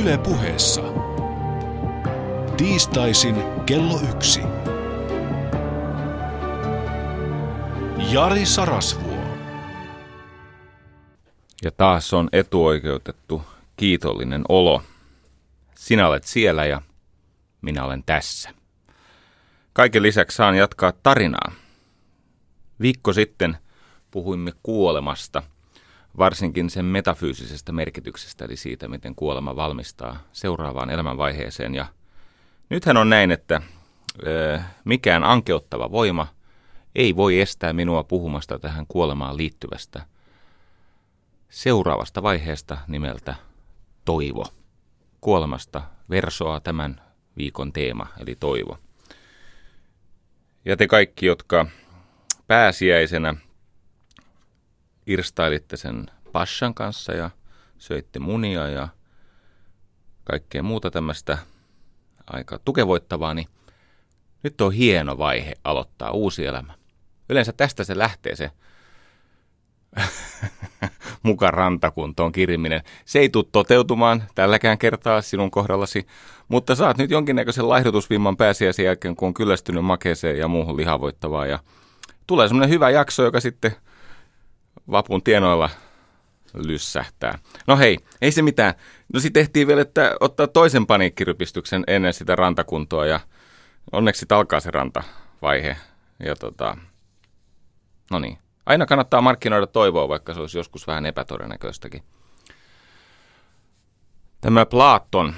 Yle puheessa. Tiistaisin kello yksi. Jari Sarasvuo. Ja taas on etuoikeutettu kiitollinen olo. Sinä olet siellä ja minä olen tässä. Kaiken lisäksi saan jatkaa tarinaa. Viikko sitten puhuimme kuolemasta, varsinkin sen metafyysisestä merkityksestä, eli siitä, miten kuolema valmistaa seuraavaan elämänvaiheeseen. Ja nythän on näin, että ö, mikään ankeuttava voima ei voi estää minua puhumasta tähän kuolemaan liittyvästä seuraavasta vaiheesta nimeltä toivo. Kuolemasta versoa tämän viikon teema, eli toivo. Ja te kaikki, jotka pääsiäisenä irstailitte sen passan kanssa ja söitte munia ja kaikkea muuta tämmöistä aika tukevoittavaa, niin nyt on hieno vaihe aloittaa uusi elämä. Yleensä tästä se lähtee se muka rantakuntoon kiriminen. Se ei tule toteutumaan tälläkään kertaa sinun kohdallasi, mutta saat nyt jonkinnäköisen laihdutusvimman pääsiäisen jälkeen, kun on kyllästynyt makeeseen ja muuhun lihavoittavaa. Ja tulee semmoinen hyvä jakso, joka sitten vapun tienoilla lyssähtää. No hei, ei se mitään. No sitten tehtiin vielä, että ottaa toisen paniikkirypistyksen ennen sitä rantakuntoa ja onneksi alkaa se rantavaihe. Ja tota, no niin. Aina kannattaa markkinoida toivoa, vaikka se olisi joskus vähän epätodennäköistäkin. Tämä Platon,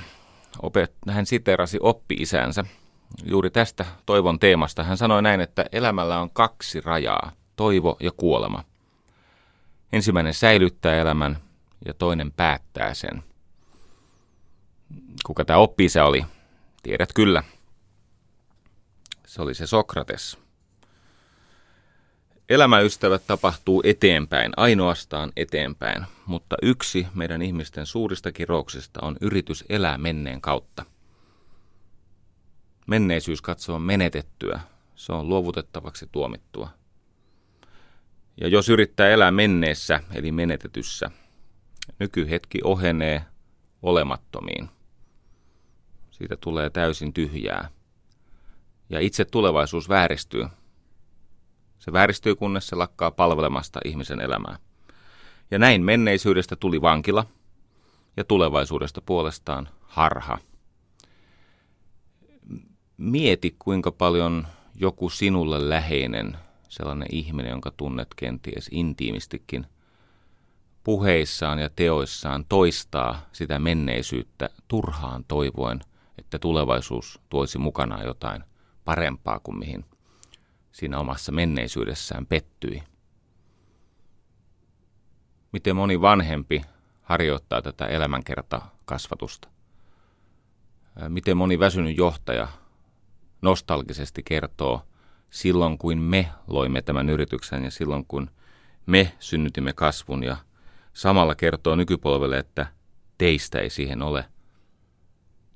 opet, hän siterasi oppi-isänsä juuri tästä toivon teemasta. Hän sanoi näin, että elämällä on kaksi rajaa, toivo ja kuolema. Ensimmäinen säilyttää elämän ja toinen päättää sen. Kuka tämä oppi oli? Tiedät kyllä. Se oli se Sokrates. Elämäystävät tapahtuu eteenpäin, ainoastaan eteenpäin, mutta yksi meidän ihmisten suurista kirouksista on yritys elää menneen kautta. Menneisyys katsoo menetettyä, se on luovutettavaksi tuomittua. Ja jos yrittää elää menneessä, eli menetetyssä, nykyhetki ohenee olemattomiin. Siitä tulee täysin tyhjää. Ja itse tulevaisuus vääristyy – se vääristyy, kunnes se lakkaa palvelemasta ihmisen elämää. Ja näin menneisyydestä tuli vankila ja tulevaisuudesta puolestaan harha. Mieti, kuinka paljon joku sinulle läheinen, sellainen ihminen, jonka tunnet kenties intiimistikin, puheissaan ja teoissaan toistaa sitä menneisyyttä turhaan toivoen, että tulevaisuus tuoisi mukanaan jotain parempaa kuin mihin siinä omassa menneisyydessään pettyi. Miten moni vanhempi harjoittaa tätä elämänkertakasvatusta? Miten moni väsynyt johtaja nostalgisesti kertoo silloin, kuin me loimme tämän yrityksen ja silloin, kun me synnytimme kasvun ja samalla kertoo nykypolvelle, että teistä ei siihen ole.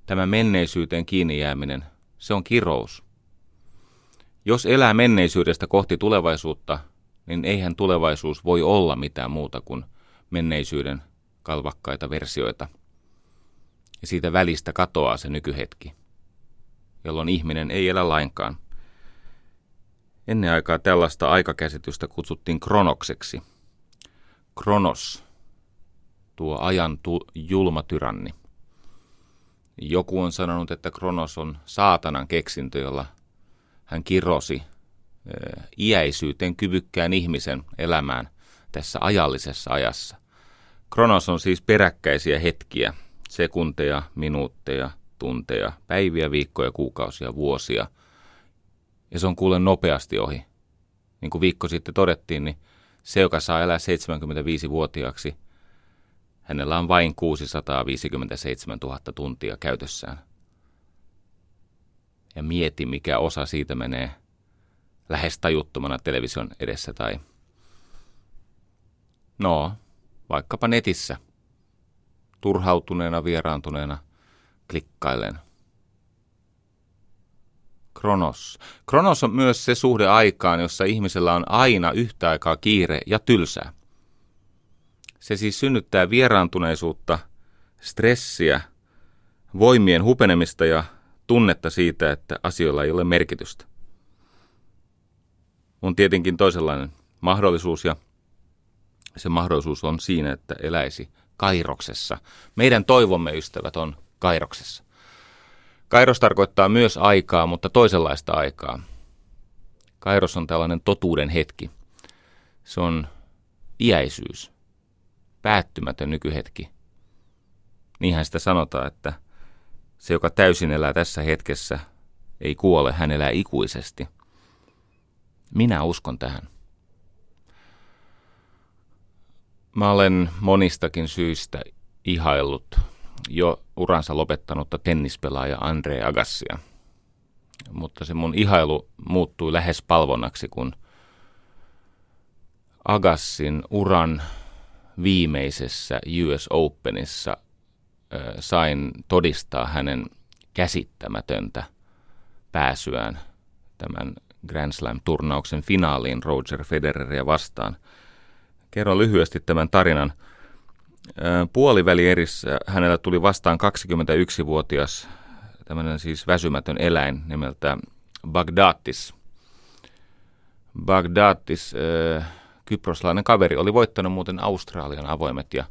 Tämä menneisyyteen kiinni jääminen, se on kirous. Jos elää menneisyydestä kohti tulevaisuutta, niin eihän tulevaisuus voi olla mitään muuta kuin menneisyyden kalvakkaita versioita. Ja siitä välistä katoaa se nykyhetki, jolloin ihminen ei elä lainkaan. Ennen aikaa tällaista aikakäsitystä kutsuttiin kronokseksi. Kronos, tuo ajan tu- julma tyranni. Joku on sanonut, että Kronos on saatanan keksintö, jolla hän kirosi iäisyyteen kyvykkään ihmisen elämään tässä ajallisessa ajassa. Kronos on siis peräkkäisiä hetkiä, sekunteja, minuutteja, tunteja, päiviä, viikkoja, kuukausia, vuosia. Ja se on kuulen nopeasti ohi. Niin kuin viikko sitten todettiin, niin se, joka saa elää 75-vuotiaaksi, hänellä on vain 657 000 tuntia käytössään ja mieti, mikä osa siitä menee lähes tajuttomana television edessä tai no, vaikkapa netissä, turhautuneena, vieraantuneena, klikkaillen. Kronos. Kronos on myös se suhde aikaan, jossa ihmisellä on aina yhtä aikaa kiire ja tylsää. Se siis synnyttää vieraantuneisuutta, stressiä, voimien hupenemista ja tunnetta siitä, että asioilla ei ole merkitystä. On tietenkin toisenlainen mahdollisuus ja se mahdollisuus on siinä, että eläisi Kairoksessa. Meidän toivomme, ystävät, on Kairoksessa. Kairos tarkoittaa myös aikaa, mutta toisenlaista aikaa. Kairos on tällainen totuuden hetki. Se on iäisyys, päättymätön nykyhetki. Niinhän sitä sanotaan, että se, joka täysin elää tässä hetkessä, ei kuole, hän elää ikuisesti. Minä uskon tähän. Mä olen monistakin syistä ihaillut jo uransa lopettanutta tennispelaaja Andre Agassia. Mutta se mun ihailu muuttui lähes palvonnaksi, kun Agassin uran viimeisessä US Openissa sain todistaa hänen käsittämätöntä pääsyään tämän Grand Slam-turnauksen finaaliin Roger Federeria vastaan. Kerron lyhyesti tämän tarinan. Puolivälierissä hänellä tuli vastaan 21-vuotias tämmöinen siis väsymätön eläin nimeltä Bagdatis. Bagdatis, kyproslainen kaveri, oli voittanut muuten Australian avoimet ja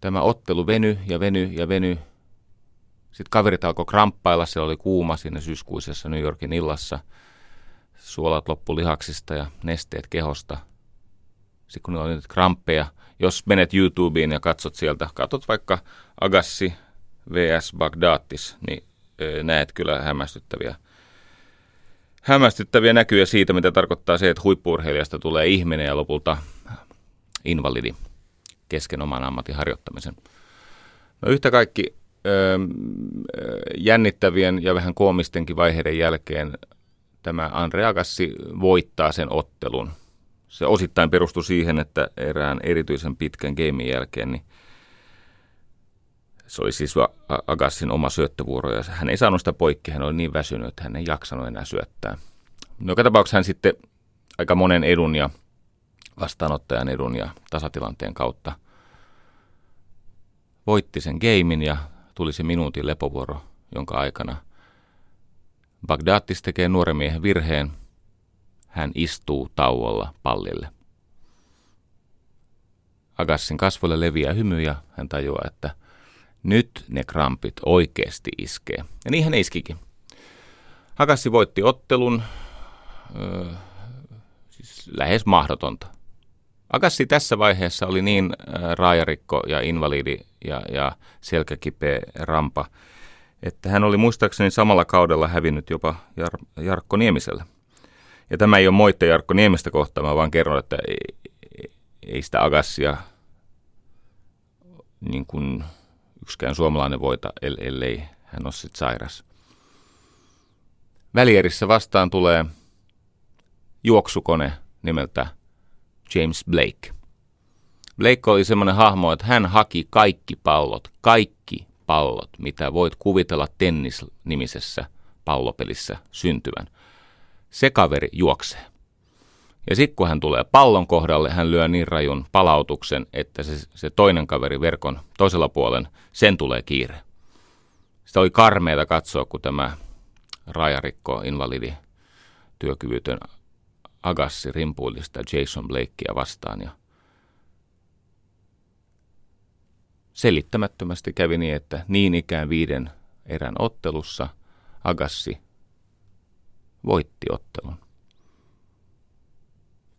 tämä ottelu veny ja veny ja veny. Sitten kaverit alkoi kramppailla, se oli kuuma siinä syyskuisessa New Yorkin illassa. Suolat loppu lihaksista ja nesteet kehosta. Sitten kun oli nyt kramppeja, jos menet YouTubeen ja katsot sieltä, katsot vaikka Agassi vs. Bagdatis, niin näet kyllä hämmästyttäviä, hämmästyttäviä näkyjä siitä, mitä tarkoittaa se, että huippuurheilijasta tulee ihminen ja lopulta invalidi kesken oman ammatin harjoittamisen. No yhtä kaikki jännittävien ja vähän koomistenkin vaiheiden jälkeen tämä Andre Agassi voittaa sen ottelun. Se osittain perustui siihen, että erään erityisen pitkän gamein jälkeen niin se oli siis Agassin oma syöttövuoro ja hän ei saanut sitä poikki, hän oli niin väsynyt, että hän ei jaksanut enää syöttää. No, joka tapauksessa hän sitten aika monen edun ja vastaanottajan edun ja tasatilanteen kautta voitti sen geimin ja tuli se minuutin lepovuoro, jonka aikana Bagdatis tekee nuoren miehen virheen. Hän istuu tauolla pallille. Agassin kasvoille leviää hymy ja hän tajuaa, että nyt ne krampit oikeasti iskee. Ja niin hän iskikin. Agassi voitti ottelun, öö, siis lähes mahdotonta. Agassi tässä vaiheessa oli niin raajarikko ja invalidi ja, ja selkäkipeä rampa, että hän oli muistaakseni samalla kaudella hävinnyt jopa Jar- Jarkko Niemiselle. Ja tämä ei ole moitte Jarkko Niemistä kohtaan, mä vaan kerron, että ei, ei sitä Agassia niin kuin yksikään suomalainen voita, ellei hän ole sitten sairas. Välierissä vastaan tulee juoksukone nimeltä James Blake. Blake oli semmoinen hahmo, että hän haki kaikki pallot, kaikki pallot, mitä voit kuvitella tennis-nimisessä pallopelissä syntyvän. Se kaveri juoksee. Ja sitten kun hän tulee pallon kohdalle, hän lyö niin rajun palautuksen, että se, se toinen kaveri verkon toisella puolen, sen tulee kiire. Sitä oli karmeita katsoa, kun tämä rajarikko, invalidi, työkyvytön Agassi rimpuilista Jason Blakea vastaan. Ja selittämättömästi kävi niin, että niin ikään viiden erän ottelussa Agassi voitti ottelun.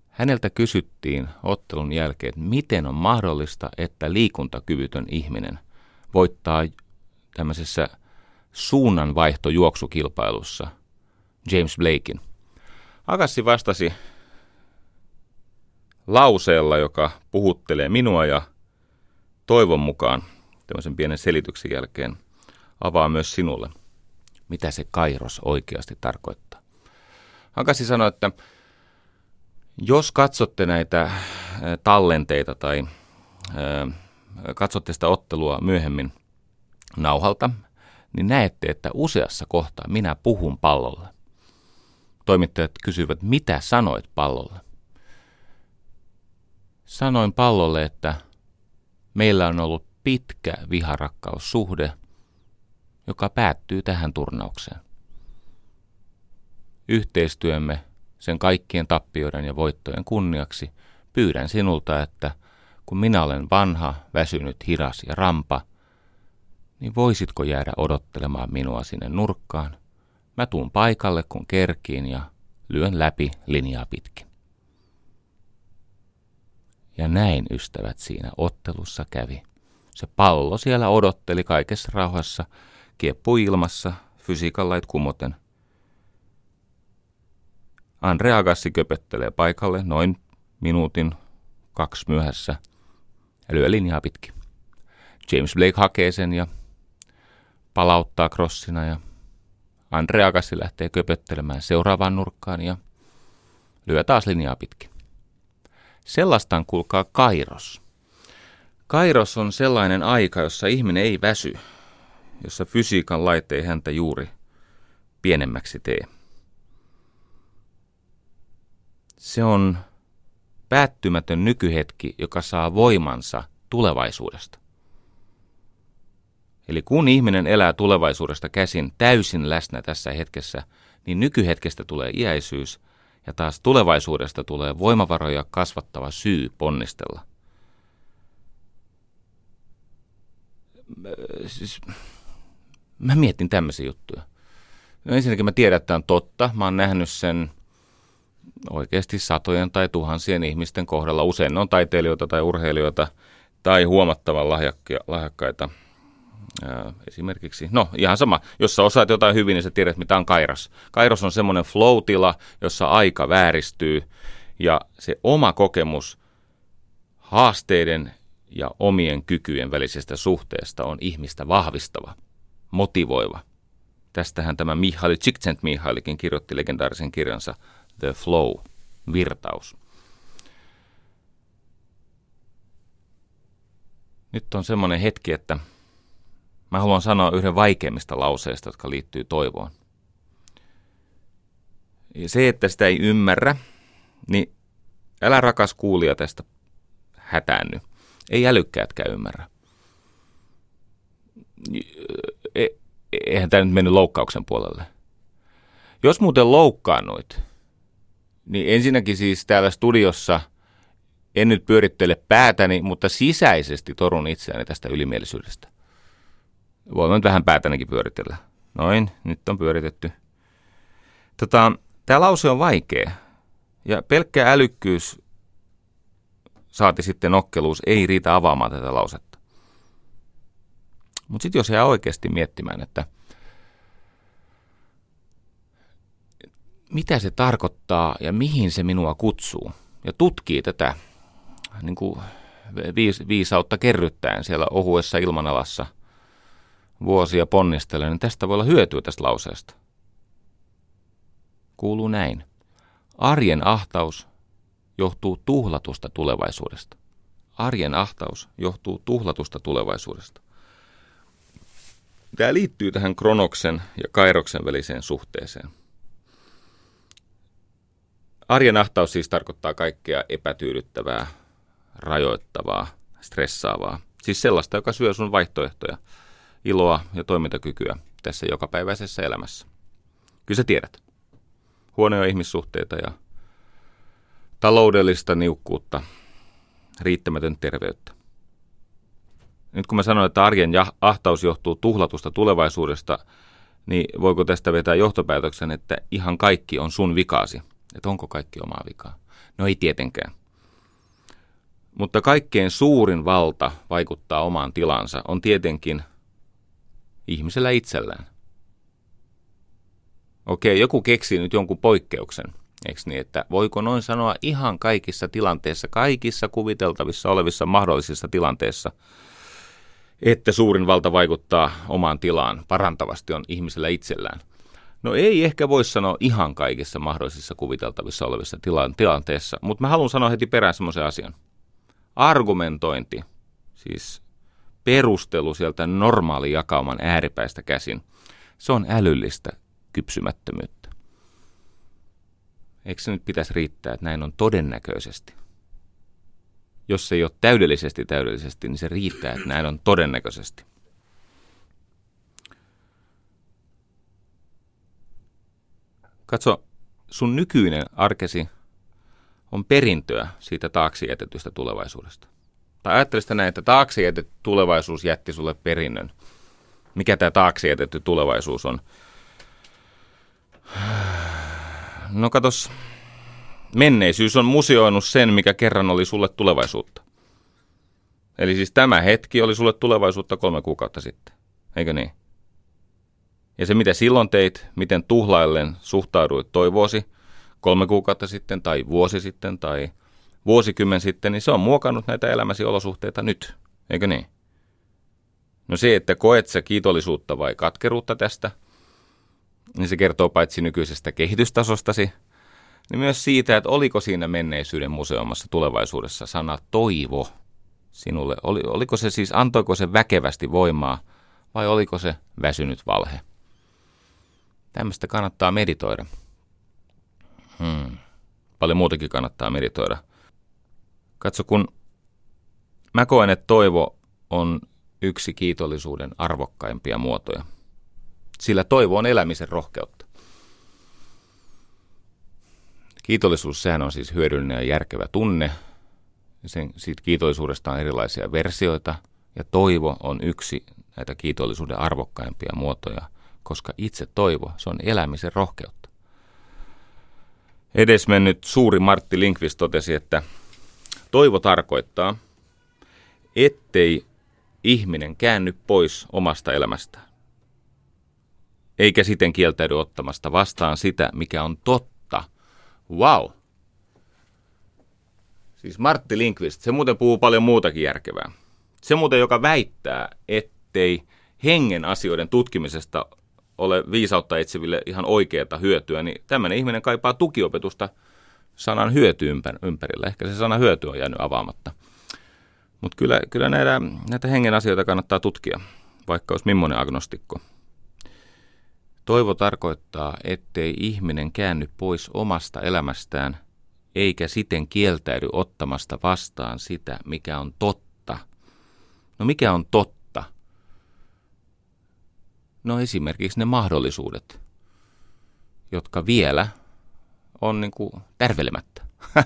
Häneltä kysyttiin ottelun jälkeen, että miten on mahdollista, että liikuntakyvytön ihminen voittaa tämmöisessä suunnanvaihtojuoksukilpailussa James Blakein. Agassi vastasi lauseella, joka puhuttelee minua ja toivon mukaan tämmöisen pienen selityksen jälkeen avaa myös sinulle, mitä se kairos oikeasti tarkoittaa. Agassi sanoi, että jos katsotte näitä tallenteita tai katsotte sitä ottelua myöhemmin nauhalta, niin näette, että useassa kohtaa minä puhun pallolle. Toimittajat kysyvät, mitä sanoit pallolle? Sanoin pallolle, että meillä on ollut pitkä viharakkaussuhde joka päättyy tähän turnaukseen. Yhteistyömme sen kaikkien tappioiden ja voittojen kunniaksi pyydän sinulta, että kun minä olen vanha, väsynyt, hiras ja rampa, niin voisitko jäädä odottelemaan minua sinne nurkkaan? Mä tuun paikalle, kun kerkiin ja lyön läpi linjaa pitkin. Ja näin ystävät siinä ottelussa kävi. Se pallo siellä odotteli kaikessa rauhassa, kieppui ilmassa, fysiikan lait kumoten. Andre Agassi köpöttelee paikalle noin minuutin kaksi myöhässä ja lyö linjaa pitkin. James Blake hakee sen ja palauttaa crossina ja Andre Agassi lähtee köpöttelemään seuraavaan nurkkaan ja lyö taas linjaa pitkin. Sellastaan kuulkaa kairos. Kairos on sellainen aika, jossa ihminen ei väsy, jossa fysiikan laite ei häntä juuri pienemmäksi tee. Se on päättymätön nykyhetki, joka saa voimansa tulevaisuudesta. Eli kun ihminen elää tulevaisuudesta käsin täysin läsnä tässä hetkessä, niin nykyhetkestä tulee iäisyys ja taas tulevaisuudesta tulee voimavaroja kasvattava syy ponnistella. Siis, mä mietin tämmöisiä juttuja. No ensinnäkin mä tiedän, että tämä on totta. Mä oon nähnyt sen oikeasti satojen tai tuhansien ihmisten kohdalla. Usein ne on taiteilijoita tai urheilijoita tai huomattavan lahjakkaita esimerkiksi, no ihan sama, jos sä osaat jotain hyvin, niin sä tiedät, mitä on kairas. Kairos on semmoinen flow-tila, jossa aika vääristyy ja se oma kokemus haasteiden ja omien kykyjen välisestä suhteesta on ihmistä vahvistava, motivoiva. Tästähän tämä Mihaly Csikszentmihalyikin kirjoitti legendaarisen kirjansa The Flow, virtaus. Nyt on semmoinen hetki, että Mä haluan sanoa yhden vaikeimmista lauseista, jotka liittyy toivoon. Ja se, että sitä ei ymmärrä, niin älä rakas kuulija tästä hätäänny. Ei älykkäätkään ymmärrä. E, eihän tämä nyt mennyt loukkauksen puolelle. Jos muuten loukkaannuit, niin ensinnäkin siis täällä studiossa en nyt pyörittele päätäni, mutta sisäisesti torun itseäni tästä ylimielisyydestä. Voimme nyt vähän päätänikin pyöritellä. Noin, nyt on pyöritetty. Tota, Tämä lause on vaikea. Ja pelkkä älykkyys, saati sitten nokkeluus, ei riitä avaamaan tätä lausetta. Mutta sitten jos jää oikeasti miettimään, että mitä se tarkoittaa ja mihin se minua kutsuu, ja tutkii tätä niin kuin viisautta kerryttäen siellä ohuessa ilmanalassa – vuosia ponnistelen, niin tästä voi olla hyötyä tästä lauseesta. Kuuluu näin. Arjen ahtaus johtuu tuhlatusta tulevaisuudesta. Arjen ahtaus johtuu tuhlatusta tulevaisuudesta. Tämä liittyy tähän Kronoksen ja Kairoksen väliseen suhteeseen. Arjen ahtaus siis tarkoittaa kaikkea epätyydyttävää, rajoittavaa, stressaavaa. Siis sellaista, joka syö sun vaihtoehtoja – iloa ja toimintakykyä tässä jokapäiväisessä elämässä. Kyllä sä tiedät. Huonoja ihmissuhteita ja taloudellista niukkuutta, riittämätön terveyttä. Nyt kun mä sanon, että arjen ahtaus johtuu tuhlatusta tulevaisuudesta, niin voiko tästä vetää johtopäätöksen, että ihan kaikki on sun vikaasi? Että onko kaikki omaa vikaa? No ei tietenkään. Mutta kaikkein suurin valta vaikuttaa omaan tilansa on tietenkin ihmisellä itsellään. Okei, joku keksii nyt jonkun poikkeuksen, eikö niin, että voiko noin sanoa ihan kaikissa tilanteissa, kaikissa kuviteltavissa olevissa mahdollisissa tilanteissa, että suurin valta vaikuttaa omaan tilaan parantavasti on ihmisellä itsellään. No ei ehkä voi sanoa ihan kaikissa mahdollisissa kuviteltavissa olevissa tila- tilanteissa, mutta mä haluan sanoa heti perään semmoisen asian. Argumentointi, siis perustelu sieltä normaali jakauman ääripäistä käsin, se on älyllistä kypsymättömyyttä. Eikö se nyt pitäisi riittää, että näin on todennäköisesti? Jos se ei ole täydellisesti täydellisesti, niin se riittää, että näin on todennäköisesti. Katso, sun nykyinen arkesi on perintöä siitä taakse jätetystä tulevaisuudesta. Tai ajattelisit näin, että taakse jätetty tulevaisuus jätti sulle perinnön. Mikä tämä taakse jätetty tulevaisuus on? No katos, menneisyys on museoinut sen, mikä kerran oli sulle tulevaisuutta. Eli siis tämä hetki oli sulle tulevaisuutta kolme kuukautta sitten. Eikö niin? Ja se, mitä silloin teit, miten tuhlaillen suhtauduit toivoosi kolme kuukautta sitten tai vuosi sitten tai vuosikymmen sitten, niin se on muokannut näitä elämäsi olosuhteita nyt. Eikö niin? No se, että koet sä kiitollisuutta vai katkeruutta tästä, niin se kertoo paitsi nykyisestä kehitystasostasi, niin myös siitä, että oliko siinä menneisyyden museumassa tulevaisuudessa sana toivo sinulle. Oli, oliko se siis, antoiko se väkevästi voimaa vai oliko se väsynyt valhe? Tämmöistä kannattaa meditoida. Hmm. Paljon muutakin kannattaa meditoida. Katso, kun mä koen, että toivo on yksi kiitollisuuden arvokkaimpia muotoja. Sillä toivo on elämisen rohkeutta. Kiitollisuus, sehän on siis hyödyllinen ja järkevä tunne. Sen, siitä kiitollisuudesta on erilaisia versioita, ja toivo on yksi näitä kiitollisuuden arvokkaimpia muotoja, koska itse toivo, se on elämisen rohkeutta. Edesmennyt suuri Martti Linkvist totesi, että toivo tarkoittaa, ettei ihminen käänny pois omasta elämästään, eikä siten kieltäydy ottamasta vastaan sitä, mikä on totta. Wow! Siis Martti Linkvist, se muuten puhuu paljon muutakin järkevää. Se muuten, joka väittää, ettei hengen asioiden tutkimisesta ole viisautta etsiville ihan oikeata hyötyä, niin tämmöinen ihminen kaipaa tukiopetusta sanan hyöty ympärillä. Ehkä se sana hyöty on jäänyt avaamatta. Mutta kyllä, kyllä näitä, näitä hengen asioita kannattaa tutkia, vaikka olisi millainen agnostikko. Toivo tarkoittaa, ettei ihminen käänny pois omasta elämästään, eikä siten kieltäydy ottamasta vastaan sitä, mikä on totta. No mikä on totta? No esimerkiksi ne mahdollisuudet, jotka vielä on niin kuin tärvelemättä.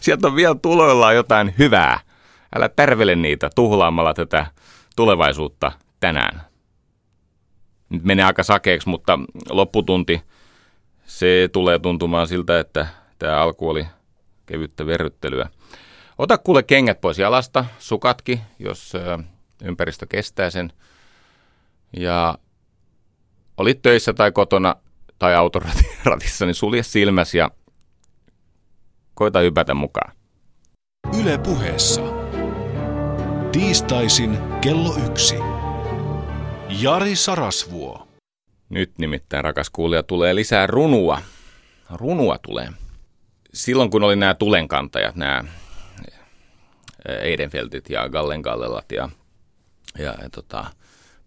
Sieltä on vielä tuloillaan jotain hyvää. Älä tärvele niitä tuhlaamalla tätä tulevaisuutta tänään. Nyt menee aika sakeeksi, mutta lopputunti se tulee tuntumaan siltä, että tämä alku oli kevyttä verryttelyä. Ota kuule kengät pois jalasta, sukatki, jos ympäristö kestää sen. Ja olit töissä tai kotona tai autoratissa, niin sulje silmäsi ja koita hypätä mukaan. Yle puheessa. Tiistaisin kello yksi. Jari Sarasvuo. Nyt nimittäin, rakas kuulija, tulee lisää runua. Runua tulee. Silloin kun oli nämä tulenkantajat, nämä Eidenfeltit ja Gallengallelat ja, ja, ja tota,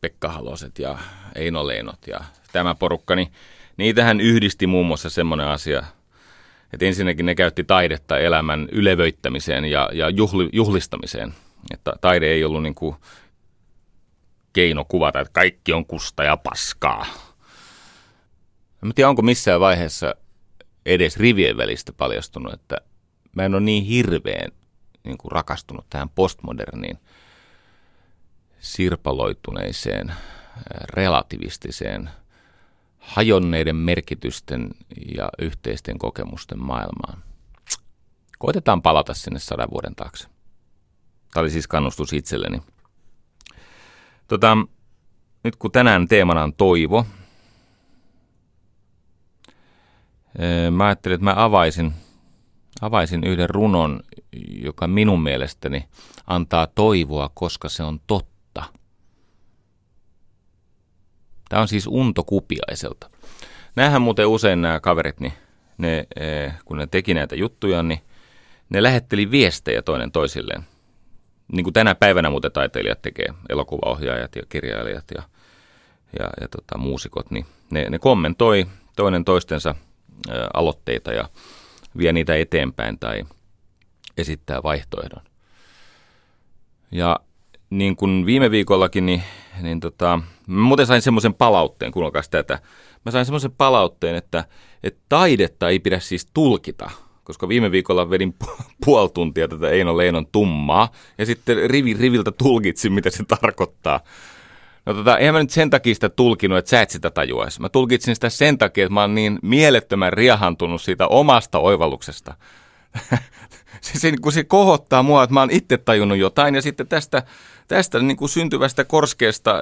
Pekka Haloset ja Eino Leinot ja tämä porukka, niin niitähän yhdisti muun muassa semmoinen asia, että ensinnäkin ne käytti taidetta elämän ylevöittämiseen ja, ja juhli, juhlistamiseen. Että taide ei ollut niin kuin keino kuvata, että kaikki on kusta ja paskaa. En tiedä, onko missään vaiheessa edes rivien välistä paljastunut, että mä en ole niin hirveän niin kuin rakastunut tähän postmoderniin, sirpaloituneiseen, relativistiseen – hajonneiden merkitysten ja yhteisten kokemusten maailmaan. Koitetaan palata sinne sadan vuoden taakse. Tämä oli siis kannustus itselleni. Tota, nyt kun tänään teemana on toivo, eh, mä ajattelin, että mä avaisin, avaisin yhden runon, joka minun mielestäni antaa toivoa, koska se on totta Tämä on siis Unto Kupiaiselta. Nämähän muuten usein nämä kaverit, niin ne, eh, kun ne teki näitä juttuja, niin ne lähetteli viestejä toinen toisilleen. Niin kuin tänä päivänä muuten taiteilijat tekee, elokuvaohjaajat ja kirjailijat ja, ja, ja tota, muusikot, niin ne, ne kommentoi toinen toistensa eh, aloitteita ja vie niitä eteenpäin tai esittää vaihtoehdon. Ja niin kuin viime viikollakin, niin niin tota, mä muuten sain semmoisen palautteen, kuunnelkaa tätä. Mä sain semmoisen palautteen, että, että taidetta ei pidä siis tulkita, koska viime viikolla vedin pu- puoli tuntia tätä Eino Leinon tummaa, ja sitten rivi riviltä tulkitsin, mitä se tarkoittaa. No tota, eihän mä nyt sen takia sitä tulkinut, että sä et sitä tajuaisi. Mä tulkitsin sitä sen takia, että mä oon niin mielettömän riahantunut siitä omasta oivalluksesta. se, se, kun se kohottaa mua, että mä oon itse tajunnut jotain, ja sitten tästä, tästä niin kuin syntyvästä korskeesta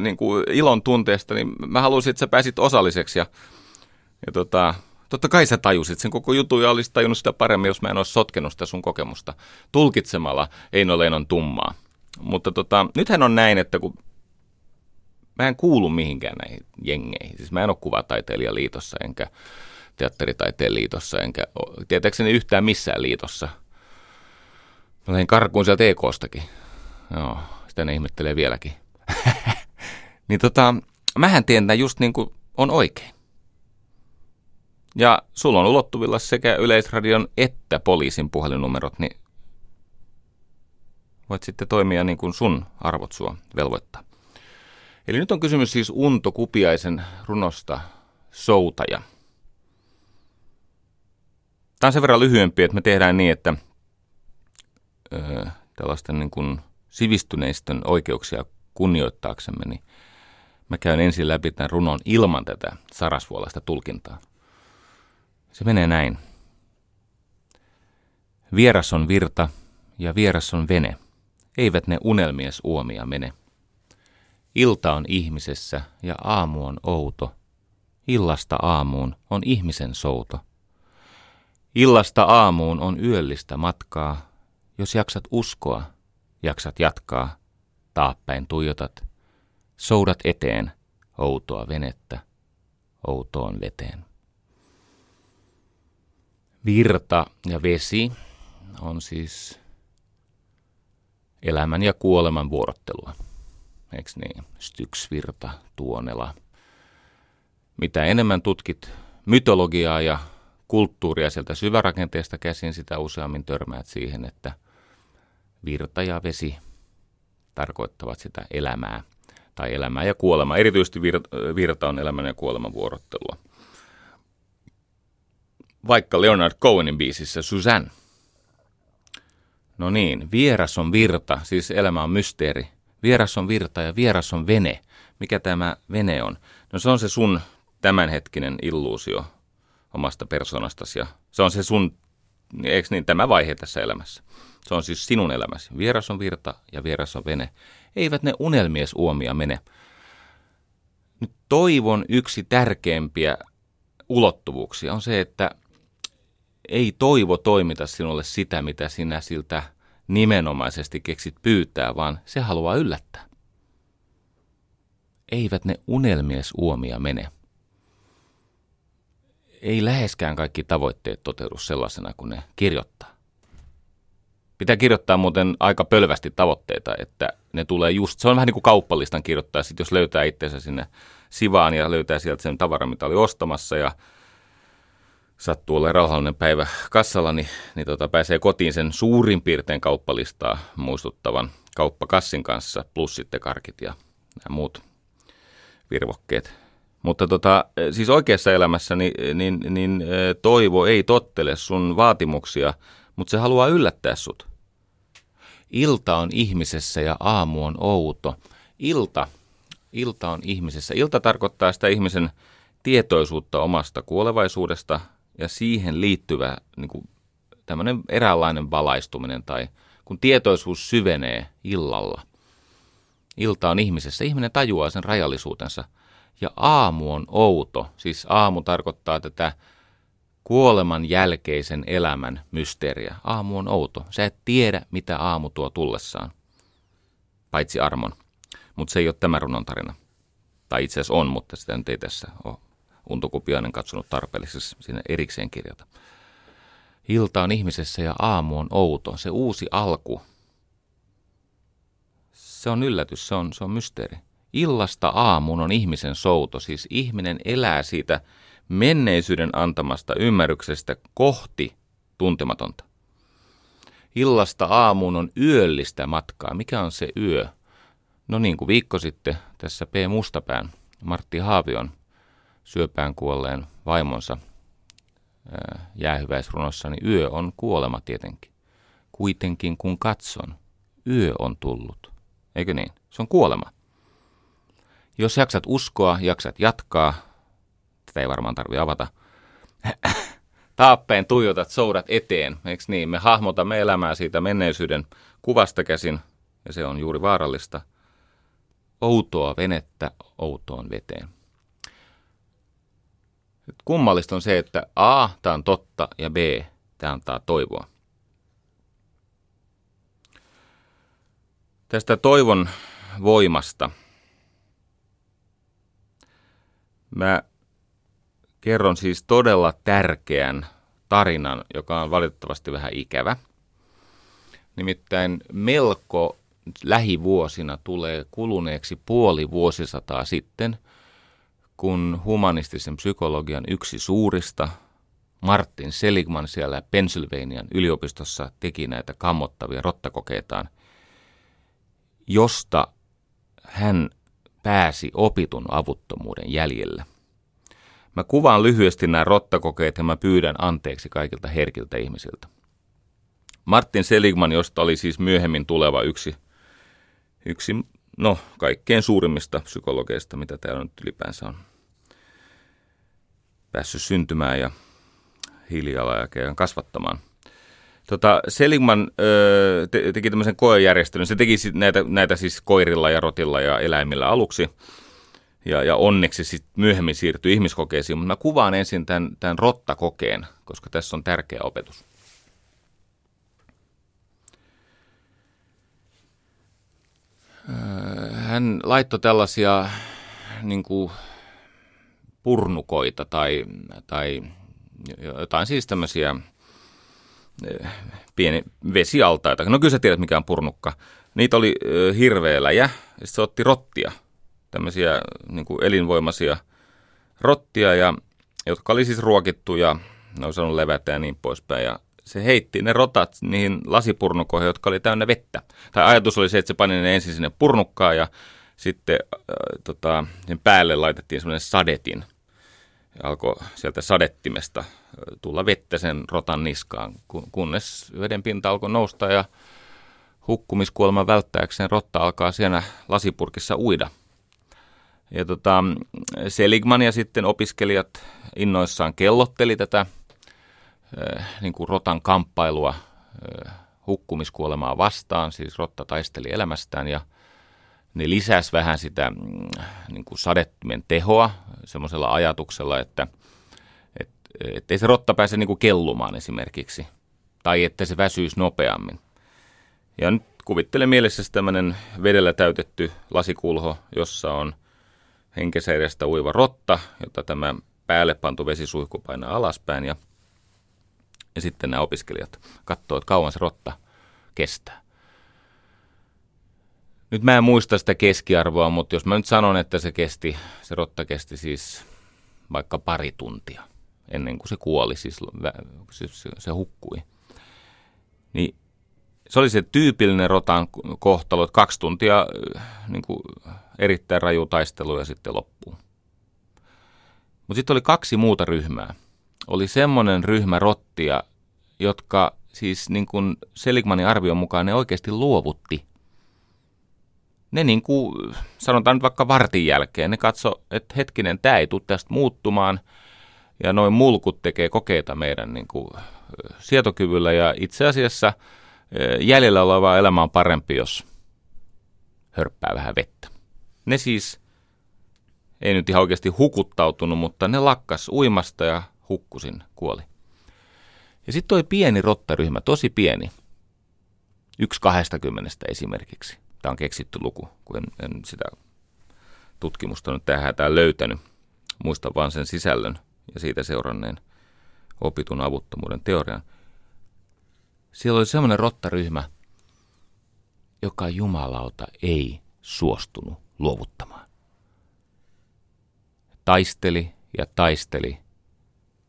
niin kuin ilon tunteesta, niin mä haluaisin, että sä pääsit osalliseksi. Ja, ja tota, totta kai sä tajusit sen koko jutun ja olisit tajunnut sitä paremmin, jos mä en olisi sotkenut sitä sun kokemusta tulkitsemalla Eino Leinon tummaa. Mutta tota, nythän on näin, että kun mä en kuulu mihinkään näihin jengeihin. Siis mä en ole kuvataiteilijaliitossa enkä teatteritaiteen liitossa, enkä tietääkseni yhtään missään liitossa. Mä lähdin karkuun sieltä EKstakin. Joo, sitä ne ihmettelee vieläkin. niin tota, mähän tiedän just niin kuin on oikein. Ja sulla on ulottuvilla sekä Yleisradion että poliisin puhelinnumerot, niin voit sitten toimia niin kuin sun arvot sua velvoittaa. Eli nyt on kysymys siis Unto Kupiaisen runosta Soutaja. Tämä on sen verran lyhyempi, että me tehdään niin, että ö, tällaisten niin kuin sivistyneistön oikeuksia kunnioittaaksemme, niin mä käyn ensin läpi tämän runon ilman tätä sarasvuolaista tulkintaa. Se menee näin. Vieras on virta ja vieras on vene. Eivät ne unelmies uomia mene. Ilta on ihmisessä ja aamu on outo. Illasta aamuun on ihmisen souto. Illasta aamuun on yöllistä matkaa. Jos jaksat uskoa, jaksat jatkaa. Taappäin tuijotat. Soudat eteen, outoa venettä, outoon veteen. Virta ja vesi on siis elämän ja kuoleman vuorottelua eikö niin? Styksvirta, Tuonela. Mitä enemmän tutkit mytologiaa ja kulttuuria sieltä syvärakenteesta käsin, sitä useammin törmäät siihen, että virta ja vesi tarkoittavat sitä elämää tai elämää ja kuolemaa. Erityisesti virta on elämän ja kuoleman vuorottelua. Vaikka Leonard Cohenin biisissä Suzanne. No niin, vieras on virta, siis elämä on mysteeri – Vieras on virta ja vieras on vene. Mikä tämä vene on? No se on se sun tämänhetkinen illuusio omasta persoonastasi ja se on se sun, eikö niin, tämä vaihe tässä elämässä. Se on siis sinun elämäsi. Vieras on virta ja vieras on vene. Eivät ne unelmies uomia mene. Nyt toivon yksi tärkeimpiä ulottuvuuksia on se, että ei toivo toimita sinulle sitä, mitä sinä siltä nimenomaisesti keksit pyytää, vaan se haluaa yllättää. Eivät ne unelmies uomia mene. Ei läheskään kaikki tavoitteet toteudu sellaisena kuin ne kirjoittaa. Pitää kirjoittaa muuten aika pölvästi tavoitteita, että ne tulee just, se on vähän niin kuin kauppalistan kirjoittaa, sit jos löytää itsensä sinne sivaan ja löytää sieltä sen tavaran, mitä oli ostamassa ja sattuu olemaan rauhallinen päivä kassalla, niin, niin tota, pääsee kotiin sen suurin piirtein kauppalistaa muistuttavan kauppakassin kanssa, plus sitten karkit ja nämä muut virvokkeet. Mutta tota, siis oikeassa elämässä niin, niin, niin toivo ei tottele sun vaatimuksia, mutta se haluaa yllättää sut. Ilta on ihmisessä ja aamu on outo. Ilta, ilta on ihmisessä. Ilta tarkoittaa sitä ihmisen tietoisuutta omasta kuolevaisuudesta, ja siihen liittyvä niin kuin, tämmöinen eräänlainen valaistuminen tai kun tietoisuus syvenee illalla. Ilta on ihmisessä, ihminen tajuaa sen rajallisuutensa ja aamu on outo, siis aamu tarkoittaa tätä kuoleman jälkeisen elämän mysteeriä. Aamu on outo. Sä et tiedä, mitä aamu tuo tullessaan, paitsi armon. Mutta se ei ole tämä runon tarina. Tai itse asiassa on, mutta sitä nyt ei tässä ole katsonut tarpeelliseksi sinne erikseen kirjata. Ilta on ihmisessä ja aamu on outo. Se uusi alku, se on yllätys, se on, se on mysteeri. Illasta aamuun on ihmisen souto, siis ihminen elää siitä menneisyyden antamasta ymmärryksestä kohti tuntematonta. Illasta aamuun on yöllistä matkaa. Mikä on se yö? No niin kuin viikko sitten tässä P. Mustapään Martti Haavion syöpään kuolleen vaimonsa jäähyväisrunossa, niin yö on kuolema tietenkin. Kuitenkin kun katson, yö on tullut. Eikö niin? Se on kuolema. Jos jaksat uskoa, jaksat jatkaa, tätä ei varmaan tarvi avata, taappeen tuijotat soudat eteen, eikö niin? Me hahmotamme elämää siitä menneisyyden kuvasta käsin, ja se on juuri vaarallista. Outoa venettä outoon veteen. Kummallista on se, että A, tämä on totta, ja B, tämä antaa toivoa. Tästä toivon voimasta mä kerron siis todella tärkeän tarinan, joka on valitettavasti vähän ikävä. Nimittäin melko lähivuosina tulee kuluneeksi puoli vuosisataa sitten, kun humanistisen psykologian yksi suurista, Martin Seligman siellä Pennsylvanian yliopistossa teki näitä kammottavia rottakokeitaan, josta hän pääsi opitun avuttomuuden jäljelle. Mä kuvaan lyhyesti nämä rottakokeet ja mä pyydän anteeksi kaikilta herkiltä ihmisiltä. Martin Seligman, josta oli siis myöhemmin tuleva yksi, yksi no, kaikkein suurimmista psykologeista, mitä täällä nyt ylipäänsä on päässyt syntymään ja hiilijalanjälkeä kasvattamaan. Tota, Seligman öö, te, teki tämmöisen koejärjestelyn. Se teki näitä, näitä siis koirilla ja rotilla ja eläimillä aluksi – ja, ja onneksi sitten myöhemmin siirtyi ihmiskokeisiin, mutta mä kuvaan ensin tämän, tämän rottakokeen, koska tässä on tärkeä opetus. Öö, hän laittoi tällaisia niin kuin purnukoita tai, tai jotain siis tämmöisiä pieni vesialtaita. No kyllä sä tiedät, mikä on purnukka. Niitä oli hirveä läjä, ja sitten se otti rottia – tämmöisiä niin kuin elinvoimaisia rottia, ja, jotka oli siis ruokittu ja ne on saanut levätä ja niin poispäin. Ja se heitti ne rotat niihin lasipurnukoihin, jotka oli täynnä vettä. Tai ajatus oli se, että se pani ne ensin sinne purnukkaan ja sitten äh, tota, sen päälle laitettiin semmoinen sadetin. Ja alkoi sieltä sadettimesta tulla vettä sen rotan niskaan, kunnes veden pinta alkoi nousta ja hukkumiskuoleman välttääkseen rotta alkaa siellä lasipurkissa uida – ja tota, Seligman ja sitten opiskelijat innoissaan kellotteli tätä äh, niin kuin rotan kamppailua äh, hukkumiskuolemaa vastaan, siis rotta taisteli elämästään ja ne lisäs vähän sitä mm, niin kuin sadettimen tehoa semmoisella ajatuksella, että et, ettei se rotta pääse niin kuin kellumaan esimerkiksi tai että se väsyisi nopeammin. Ja nyt kuvittele mielessä tämmöinen vedellä täytetty lasikulho, jossa on henkesäädästä uiva rotta, jota tämä päälle pantu vesisuihku painaa alaspäin ja, ja sitten nämä opiskelijat katsoo, että kauan se rotta kestää. Nyt mä en muista sitä keskiarvoa, mutta jos mä nyt sanon, että se kesti, se rotta kesti siis vaikka pari tuntia ennen kuin se kuoli, siis se, se hukkui. Niin se oli se tyypillinen rotan kohtalo, että kaksi tuntia niin kuin erittäin raju taistelu ja sitten loppuu. Mutta sitten oli kaksi muuta ryhmää. Oli semmoinen ryhmä rottia, jotka siis niin kuin Seligmanin arvion mukaan ne oikeasti luovutti. Ne niin kuin, sanotaan nyt vaikka vartin jälkeen, ne katso, että hetkinen, tämä ei tule tästä muuttumaan. Ja noin mulkut tekee kokeita meidän niin kuin, sietokyvyllä ja itse asiassa jäljellä oleva elämä on parempi, jos hörppää vähän vettä. Ne siis, ei nyt ihan oikeasti hukuttautunut, mutta ne lakkas uimasta ja hukkusin, kuoli. Ja sitten toi pieni rottaryhmä, tosi pieni, yksi kahdestakymmenestä esimerkiksi. Tämä on keksitty luku, kun en, en sitä tutkimusta nyt tähän hätään löytänyt. Muistan vaan sen sisällön ja siitä seuranneen opitun avuttomuuden teorian. Siellä oli semmoinen rottaryhmä, joka jumalauta ei suostunut luovuttamaan. Taisteli ja taisteli.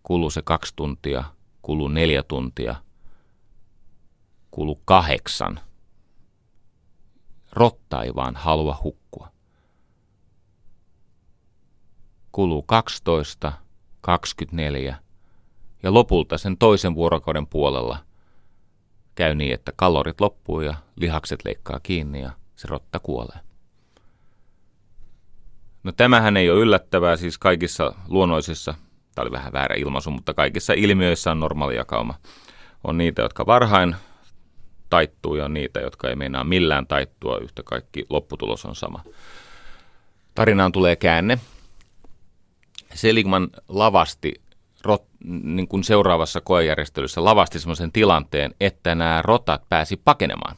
Kulu se kaksi tuntia, kulu neljä tuntia, kulu kahdeksan. rotta ei vaan halua hukkua. Kuluu 12, 24 ja lopulta sen toisen vuorokauden puolella käy niin, että kalorit loppuu ja lihakset leikkaa kiinni ja se rotta kuolee. No tämähän ei ole yllättävää, siis kaikissa luonnoisissa, tämä oli vähän väärä ilmaisu, mutta kaikissa ilmiöissä on normaali jakauma. On niitä, jotka varhain taittuu ja on niitä, jotka ei meinaa millään taittua, yhtä kaikki lopputulos on sama. Tarinaan tulee käänne. Seligman lavasti niin kuin seuraavassa koejärjestelyssä lavasti sellaisen tilanteen, että nämä rotat pääsi pakenemaan.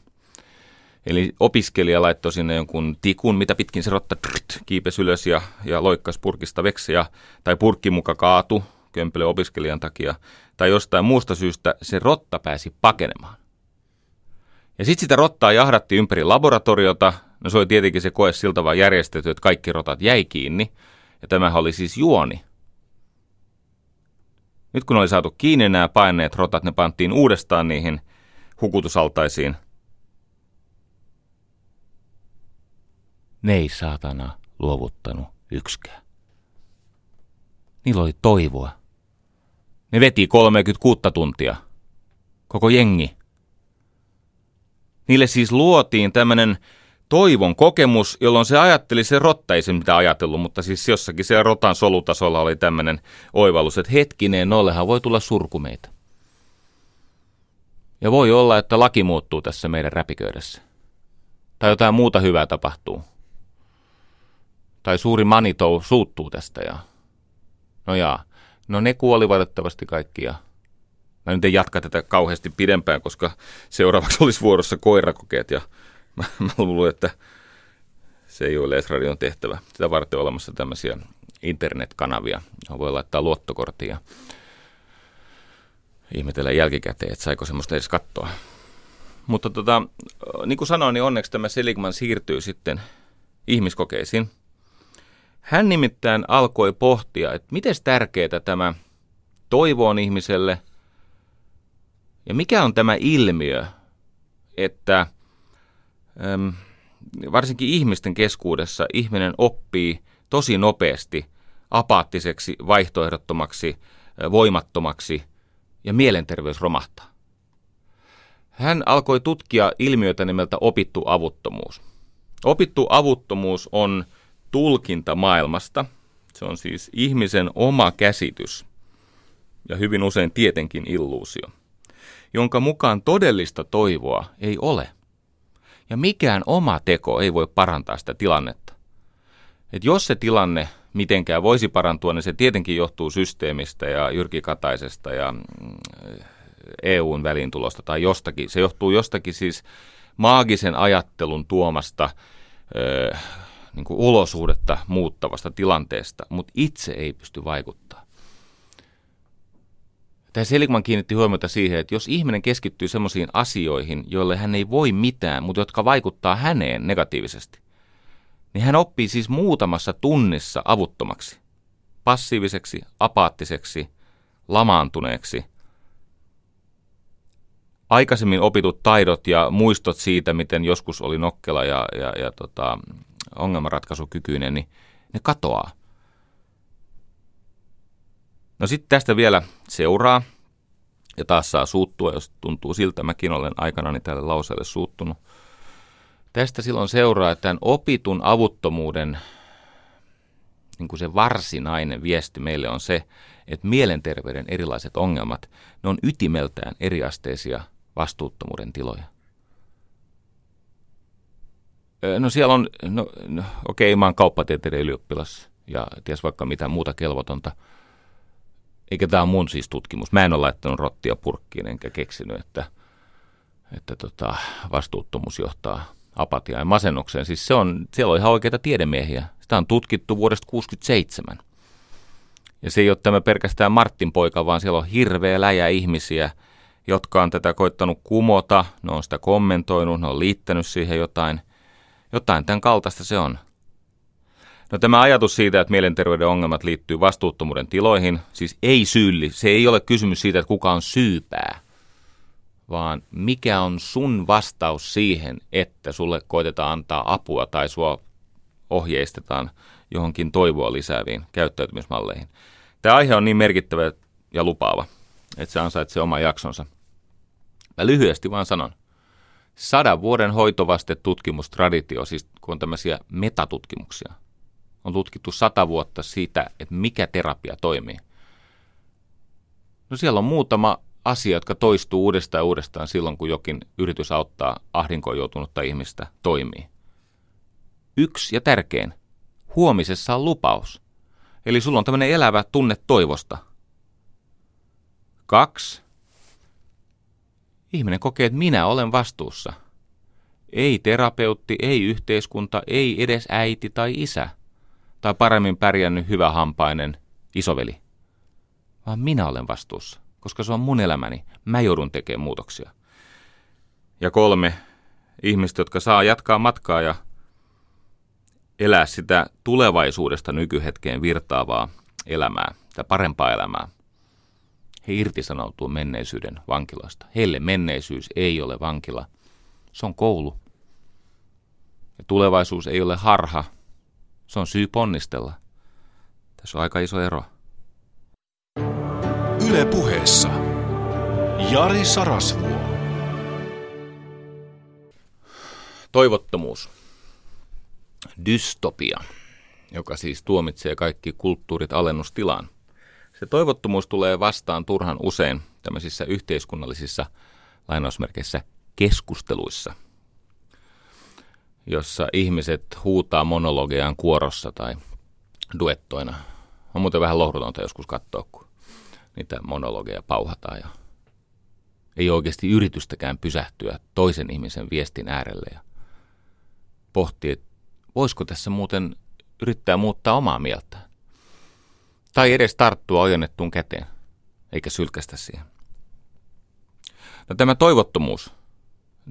Eli opiskelija laittoi sinne jonkun tikun, mitä pitkin se rotta trrt, kiipesi ylös ja, ja loikkasi purkista veksiä, tai purkki muka kaatu kömpelö opiskelijan takia, tai jostain muusta syystä se rotta pääsi pakenemaan. Ja sitten sitä rottaa jahdattiin ympäri laboratoriota, no se oli tietenkin se koe siltä vaan järjestetty, että kaikki rotat jäi kiinni, ja tämähän oli siis juoni. Nyt kun oli saatu kiinni nämä paineet rotat, ne pantiin uudestaan niihin hukutusaltaisiin, Ne ei saatana luovuttanut yksikään. Niillä oli toivoa. Ne veti 36 tuntia. Koko jengi. Niille siis luotiin tämmöinen toivon kokemus, jolloin se ajatteli, se rotta ei mitä ajatellut, mutta siis jossakin se rotan solutasolla oli tämmöinen oivallus, että hetkinen, nollehan voi tulla surkumeita. Ja voi olla, että laki muuttuu tässä meidän räpiköydessä. Tai jotain muuta hyvää tapahtuu tai suuri Manitou suuttuu tästä ja no ja, no ne kuoli valitettavasti kaikki ja mä nyt en jatka tätä kauheasti pidempään, koska seuraavaksi olisi vuorossa koirakokeet ja mä, mä luulen, että se ei ole Yleisradion tehtävä. Sitä varten on olemassa tämmöisiä internetkanavia, johon voi laittaa luottokorttia ihmetellä jälkikäteen, että saiko semmoista edes katsoa. Mutta tota, niin kuin sanoin, niin onneksi tämä Seligman siirtyy sitten ihmiskokeisiin – hän nimittäin alkoi pohtia, että miten tärkeää tämä toivo on ihmiselle ja mikä on tämä ilmiö, että varsinkin ihmisten keskuudessa ihminen oppii tosi nopeasti apaattiseksi, vaihtoehdottomaksi, voimattomaksi ja mielenterveys romahtaa. Hän alkoi tutkia ilmiötä nimeltä opittu avuttomuus. Opittu avuttomuus on tulkinta maailmasta. Se on siis ihmisen oma käsitys ja hyvin usein tietenkin illuusio, jonka mukaan todellista toivoa ei ole. Ja mikään oma teko ei voi parantaa sitä tilannetta. Et jos se tilanne mitenkään voisi parantua, niin se tietenkin johtuu systeemistä ja Jyrki Kataisesta ja mm, EUn väliintulosta tai jostakin. Se johtuu jostakin siis maagisen ajattelun tuomasta niin kuin ulosuhdetta muuttavasta tilanteesta, mutta itse ei pysty vaikuttaa. Tämä Seligman kiinnitti huomiota siihen, että jos ihminen keskittyy sellaisiin asioihin, joille hän ei voi mitään, mutta jotka vaikuttaa häneen negatiivisesti, niin hän oppii siis muutamassa tunnissa avuttomaksi, passiiviseksi, apaattiseksi, lamaantuneeksi. Aikaisemmin opitut taidot ja muistot siitä, miten joskus oli nokkela ja, ja, ja tota, ongelmanratkaisukykyinen, niin ne katoaa. No sitten tästä vielä seuraa, ja taas saa suuttua, jos tuntuu siltä. Mäkin olen aikanani tälle lauseelle suuttunut. Tästä silloin seuraa, että tämän opitun avuttomuuden niin kuin se varsinainen viesti meille on se, että mielenterveyden erilaiset ongelmat, ne on ytimeltään eriasteisia vastuuttomuuden tiloja. No siellä on, no, no okei, okay, mä oon kauppatieteiden ylioppilas ja ties vaikka mitä muuta kelvotonta. Eikä tämä on mun siis tutkimus. Mä en ole laittanut rottia purkkiin enkä keksinyt, että, että tota, vastuuttomuus johtaa apatiaan ja masennukseen. Siis se on, siellä on ihan oikeita tiedemiehiä. Sitä on tutkittu vuodesta 1967. Ja se ei ole tämä pelkästään Martin poika, vaan siellä on hirveä läjä ihmisiä, jotka on tätä koittanut kumota, ne on sitä kommentoinut, ne on liittänyt siihen jotain – jotain tämän kaltaista se on. No tämä ajatus siitä, että mielenterveyden ongelmat liittyy vastuuttomuuden tiloihin, siis ei syylli, se ei ole kysymys siitä, että kuka on syypää, vaan mikä on sun vastaus siihen, että sulle koitetaan antaa apua tai sua ohjeistetaan johonkin toivoa lisääviin käyttäytymismalleihin. Tämä aihe on niin merkittävä ja lupaava, että se ansaitsee oman jaksonsa. Mä lyhyesti vaan sanon. Sadan vuoden hoitovaste tutkimustraditio, siis kun on tämmöisiä metatutkimuksia, on tutkittu sata vuotta siitä, että mikä terapia toimii. No siellä on muutama asia, jotka toistuu uudestaan ja uudestaan silloin, kun jokin yritys auttaa ahdinkoon joutunutta ihmistä toimii. Yksi ja tärkein. Huomisessa on lupaus. Eli sulla on tämmöinen elävä tunne toivosta. Kaksi. Ihminen kokee, että minä olen vastuussa. Ei terapeutti, ei yhteiskunta, ei edes äiti tai isä. Tai paremmin pärjännyt hyvä hampainen isoveli. Vaan minä olen vastuussa koska se on mun elämäni. Mä joudun tekemään muutoksia. Ja kolme, ihmiset, jotka saa jatkaa matkaa ja elää sitä tulevaisuudesta nykyhetkeen virtaavaa elämää, tai parempaa elämää. He irtisanoutuu menneisyyden vankiloista. Heille menneisyys ei ole vankila. Se on koulu. Ja tulevaisuus ei ole harha. Se on syy ponnistella. Tässä on aika iso ero. Yle puheessa. Jari Sarasvuo. Toivottomuus. Dystopia, joka siis tuomitsee kaikki kulttuurit alennustilaan. Se toivottomuus tulee vastaan turhan usein tämmöisissä yhteiskunnallisissa lainausmerkeissä keskusteluissa, jossa ihmiset huutaa monologiaan kuorossa tai duettoina. On muuten vähän lohdutonta joskus katsoa, kun niitä monologeja pauhataan ja ei oikeasti yritystäkään pysähtyä toisen ihmisen viestin äärelle ja pohtia, että voisiko tässä muuten yrittää muuttaa omaa mieltä. Tai edes tarttua ojennettuun käteen, eikä sylkästä siihen. No tämä toivottomuus.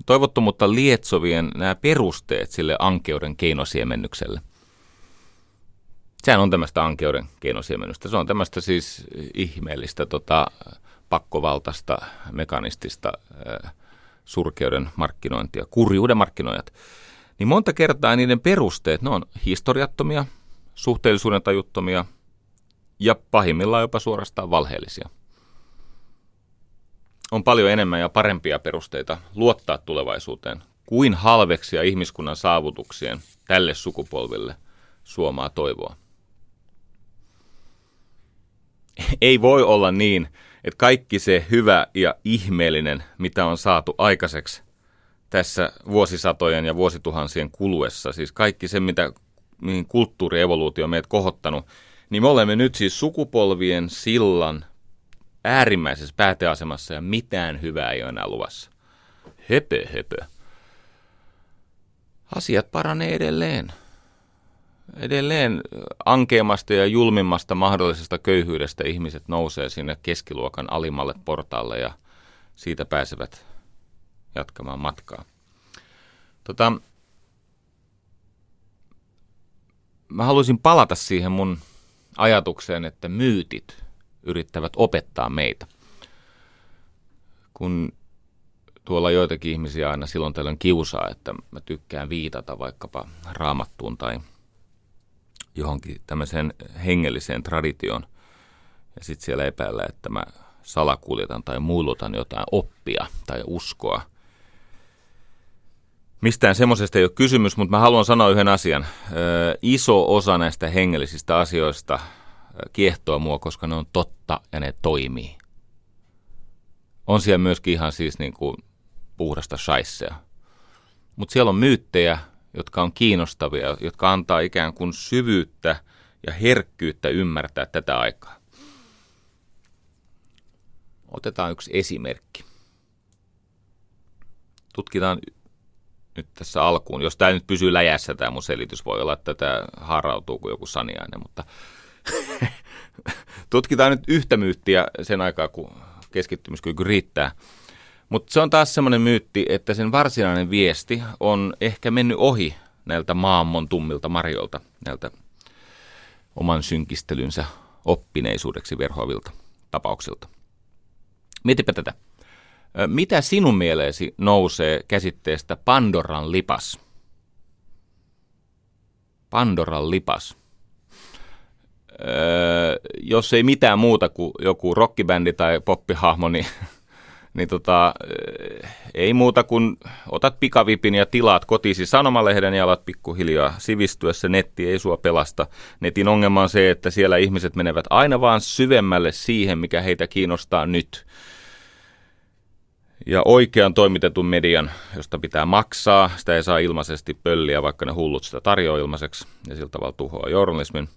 Toivottomuutta lietsovien nämä perusteet sille ankeuden keinosiemennykselle – Sehän on tämmöistä ankeuden keinosiemennystä. Se on tämmöistä siis ihmeellistä tota, pakkovaltaista, mekanistista äh, surkeuden markkinointia, kurjuuden markkinoijat. Niin monta kertaa niiden perusteet, ne on historiattomia, suhteellisuuden tajuttomia ja pahimmillaan jopa suorastaan valheellisia. On paljon enemmän ja parempia perusteita luottaa tulevaisuuteen kuin halveksia ihmiskunnan saavutuksien tälle sukupolville suomaa toivoa. Ei voi olla niin, että kaikki se hyvä ja ihmeellinen, mitä on saatu aikaiseksi tässä vuosisatojen ja vuosituhansien kuluessa, siis kaikki se, mitä, mihin kulttuurievoluutio on meidät kohottanut, niin me olemme nyt siis sukupolvien sillan äärimmäisessä pääteasemassa ja mitään hyvää ei ole enää luvassa. Höpö, höpö. Asiat paranee edelleen edelleen ankeamasta ja julmimmasta mahdollisesta köyhyydestä ihmiset nousee sinne keskiluokan alimmalle portaalle ja siitä pääsevät jatkamaan matkaa. Tota, mä haluaisin palata siihen mun ajatukseen, että myytit yrittävät opettaa meitä. Kun tuolla joitakin ihmisiä aina silloin tällöin kiusaa, että mä tykkään viitata vaikkapa raamattuun tai – johonkin tämmöiseen hengelliseen traditioon. Ja sitten siellä epäillä, että mä salakuljetan tai muilutan jotain oppia tai uskoa. Mistään semmoisesta ei ole kysymys, mutta mä haluan sanoa yhden asian. Ö, iso osa näistä hengellisistä asioista kiehtoo mua, koska ne on totta ja ne toimii. On siellä myöskin ihan siis niin kuin puhdasta shaisseja. Mutta siellä on myyttejä, jotka on kiinnostavia, jotka antaa ikään kuin syvyyttä ja herkkyyttä ymmärtää tätä aikaa. Otetaan yksi esimerkki. Tutkitaan nyt tässä alkuun, jos tämä nyt pysyy läjässä tämä mun selitys, voi olla, että tämä harautuu kuin joku saniainen, mutta tutkitaan nyt yhtä myyttiä sen aikaa, kun keskittymiskyky riittää. Mutta se on taas semmoinen myytti, että sen varsinainen viesti on ehkä mennyt ohi näiltä maammon tummilta marjoilta, näiltä oman synkistelynsä oppineisuudeksi verhoavilta tapauksilta. Mietipä tätä. Mitä sinun mieleesi nousee käsitteestä Pandoran lipas? Pandoran lipas. Öö, jos ei mitään muuta kuin joku rockibändi tai poppihahmo, niin niin tota, eh, ei muuta kuin otat pikavipin ja tilaat kotisi sanomalehden ja alat pikkuhiljaa sivistyessä. Netti ei sua pelasta. Netin ongelma on se, että siellä ihmiset menevät aina vaan syvemmälle siihen, mikä heitä kiinnostaa nyt. Ja oikean toimitetun median, josta pitää maksaa, sitä ei saa ilmaisesti pölliä, vaikka ne hullut sitä tarjoaa ilmaiseksi ja sillä tavalla tuhoaa journalismin.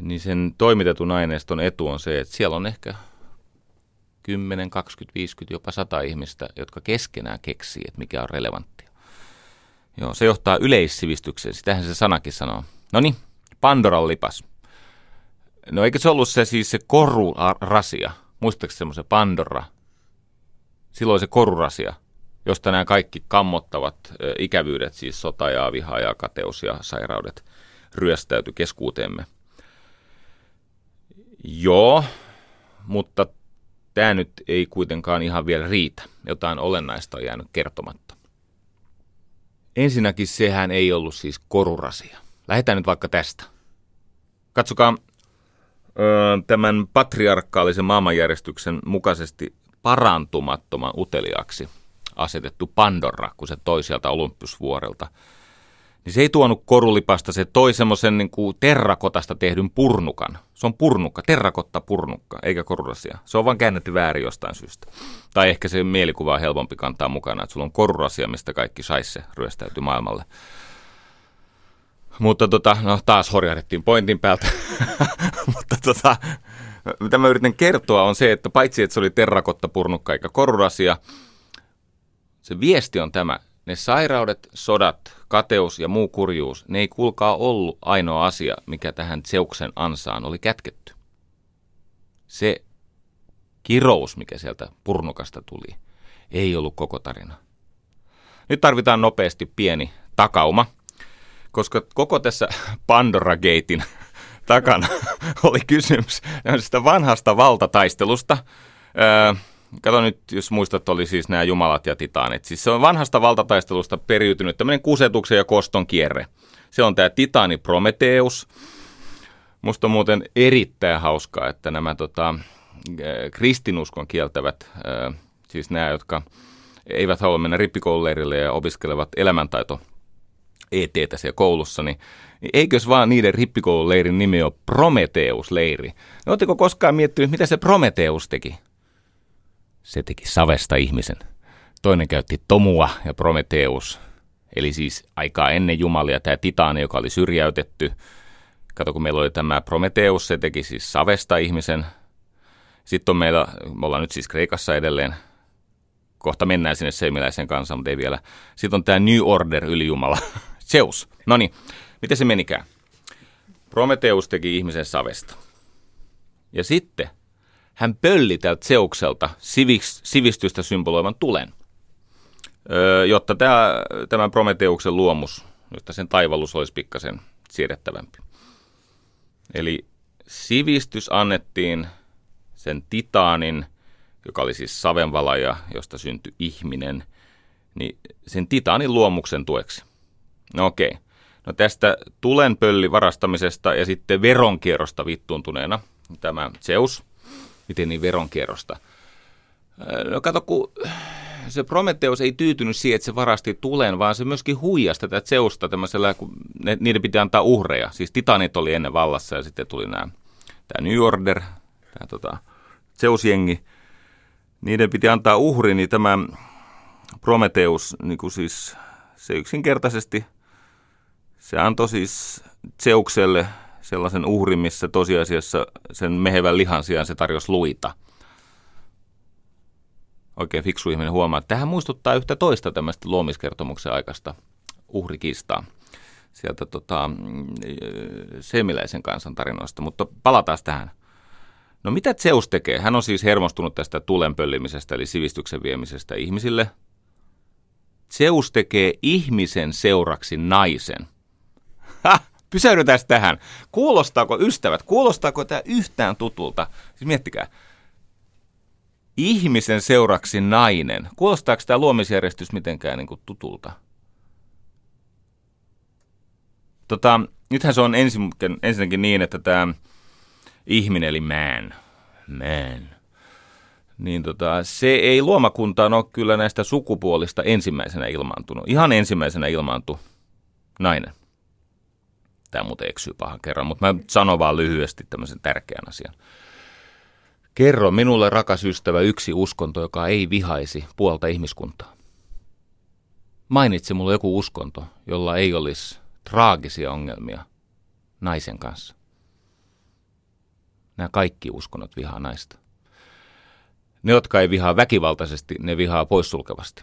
Niin sen toimitetun aineiston etu on se, että siellä on ehkä 10, 20, 50, jopa 100 ihmistä, jotka keskenään keksii, että mikä on relevanttia. Joo, se johtaa yleissivistykseen, sitähän se sanakin sanoo. No niin, Pandoran lipas. No eikö se ollut se siis se korurasia? Muistatko semmoisen Pandora? Silloin se korurasia, josta nämä kaikki kammottavat ikävyydet, siis sota ja viha ja kateus ja sairaudet, ryöstäytyi keskuuteemme. Joo, mutta tämä nyt ei kuitenkaan ihan vielä riitä. Jotain olennaista on jäänyt kertomatta. Ensinnäkin sehän ei ollut siis korurasia. Lähdetään nyt vaikka tästä. Katsokaa tämän patriarkaalisen maailmanjärjestyksen mukaisesti parantumattoman uteliaksi asetettu Pandora, kun se toi sieltä Olympusvuorelta – niin se ei tuonut korulipasta, se toi semmoisen niin kuin terrakotasta tehdyn purnukan. Se on purnukka, terrakotta purnukka, eikä korurasia. Se on vaan käännetty väärin jostain syystä. Tai ehkä se mielikuva on helpompi kantaa mukana, että sulla on korurasia, mistä kaikki saisse ryöstäytyy maailmalle. Mutta tota, no taas horjahdettiin pointin päältä. Mutta tota, mitä mä yritän kertoa on se, että paitsi että se oli terrakotta purnukka eikä korurasia, se viesti on tämä, ne sairaudet, sodat, kateus ja muu kurjuus, ne ei kuulkaa ollut ainoa asia, mikä tähän Zeuksen ansaan oli kätketty. Se kirous, mikä sieltä purnukasta tuli, ei ollut koko tarina. Nyt tarvitaan nopeasti pieni takauma, koska koko tässä Pandora Gatein takana oli kysymys vanhasta valtataistelusta. Öö, Kato nyt, jos muistat, oli siis nämä jumalat ja titaanit. Siis se on vanhasta valtataistelusta periytynyt tämmöinen kusetuksen ja koston kierre. Se on tämä titaani Prometheus. Musta on muuten erittäin hauskaa, että nämä tota, kristinuskon kieltävät, siis nämä, jotka eivät halua mennä rippikoululeirille ja opiskelevat elämäntaito ETtä siellä koulussa, niin eikös vaan niiden rippikoululeirin nimi ole Prometheus-leiri? No, Oletteko koskaan miettinyt, mitä se Prometheus teki? Se teki savesta ihmisen. Toinen käytti Tomua ja Prometheus, eli siis aikaa ennen Jumalia tämä Titaani, joka oli syrjäytetty. Kato, kun meillä oli tämä Prometheus, se teki siis savesta ihmisen. Sitten on meillä, me ollaan nyt siis Kreikassa edelleen, kohta mennään sinne seimiläisen kanssa, mutta ei vielä. Sitten on tämä New Order ylijumala, Zeus. No niin, miten se menikään? Prometheus teki ihmisen savesta. Ja sitten hän pölli tältä seukselta sivistystä symboloivan tulen, jotta tämä, tämän Prometeuksen luomus, jotta sen taivallus olisi pikkasen siedettävämpi. Eli sivistys annettiin sen titaanin, joka oli siis savenvalaja, josta syntyi ihminen, niin sen titaanin luomuksen tueksi. No okei. No tästä tulenpölli varastamisesta ja sitten veronkierrosta vittuuntuneena tämä Zeus – miten niin veronkierrosta. No kato, kun se Prometheus ei tyytynyt siihen, että se varasti tulen, vaan se myöskin huijasi tätä Zeusta tämmöisellä, kun ne, niiden piti antaa uhreja. Siis titanit oli ennen vallassa ja sitten tuli nämä, tämä New Order, tämä tota, Zeus-jengi. Niiden piti antaa uhri, niin tämä Prometheus, niin kuin siis se yksinkertaisesti, se antoi siis Zeukselle sellaisen uhrin, missä tosiasiassa sen mehevän lihan sijaan se tarjosi luita. Oikein fiksu ihminen huomaa, että tähän muistuttaa yhtä toista tämmöistä luomiskertomuksen aikaista uhrikistaa sieltä tota, Semiläisen kansan tarinoista, mutta palataan tähän. No mitä Zeus tekee? Hän on siis hermostunut tästä tulenpöllimisestä eli sivistyksen viemisestä ihmisille. Zeus tekee ihmisen seuraksi naisen. Pysähdytään tähän. Kuulostaako ystävät, kuulostaako tämä yhtään tutulta? Siis miettikää. ihmisen seuraksi nainen. Kuulostaako tämä luomisjärjestys mitenkään niin kuin tutulta? Tota, nythän se on ensin, ensinnäkin niin, että tämä ihminen eli man, man, niin tota, se ei luomakuntaan ole kyllä näistä sukupuolista ensimmäisenä ilmaantunut. Ihan ensimmäisenä ilmaantui nainen. Tämä muuten eksyy pahan kerran, mutta mä sanon vaan lyhyesti tämmöisen tärkeän asian. Kerro minulle, rakas ystävä, yksi uskonto, joka ei vihaisi puolta ihmiskuntaa. Mainitse mulle joku uskonto, jolla ei olisi traagisia ongelmia naisen kanssa. Nämä kaikki uskonnot vihaa naista. Ne, jotka ei vihaa väkivaltaisesti, ne vihaa poissulkevasti.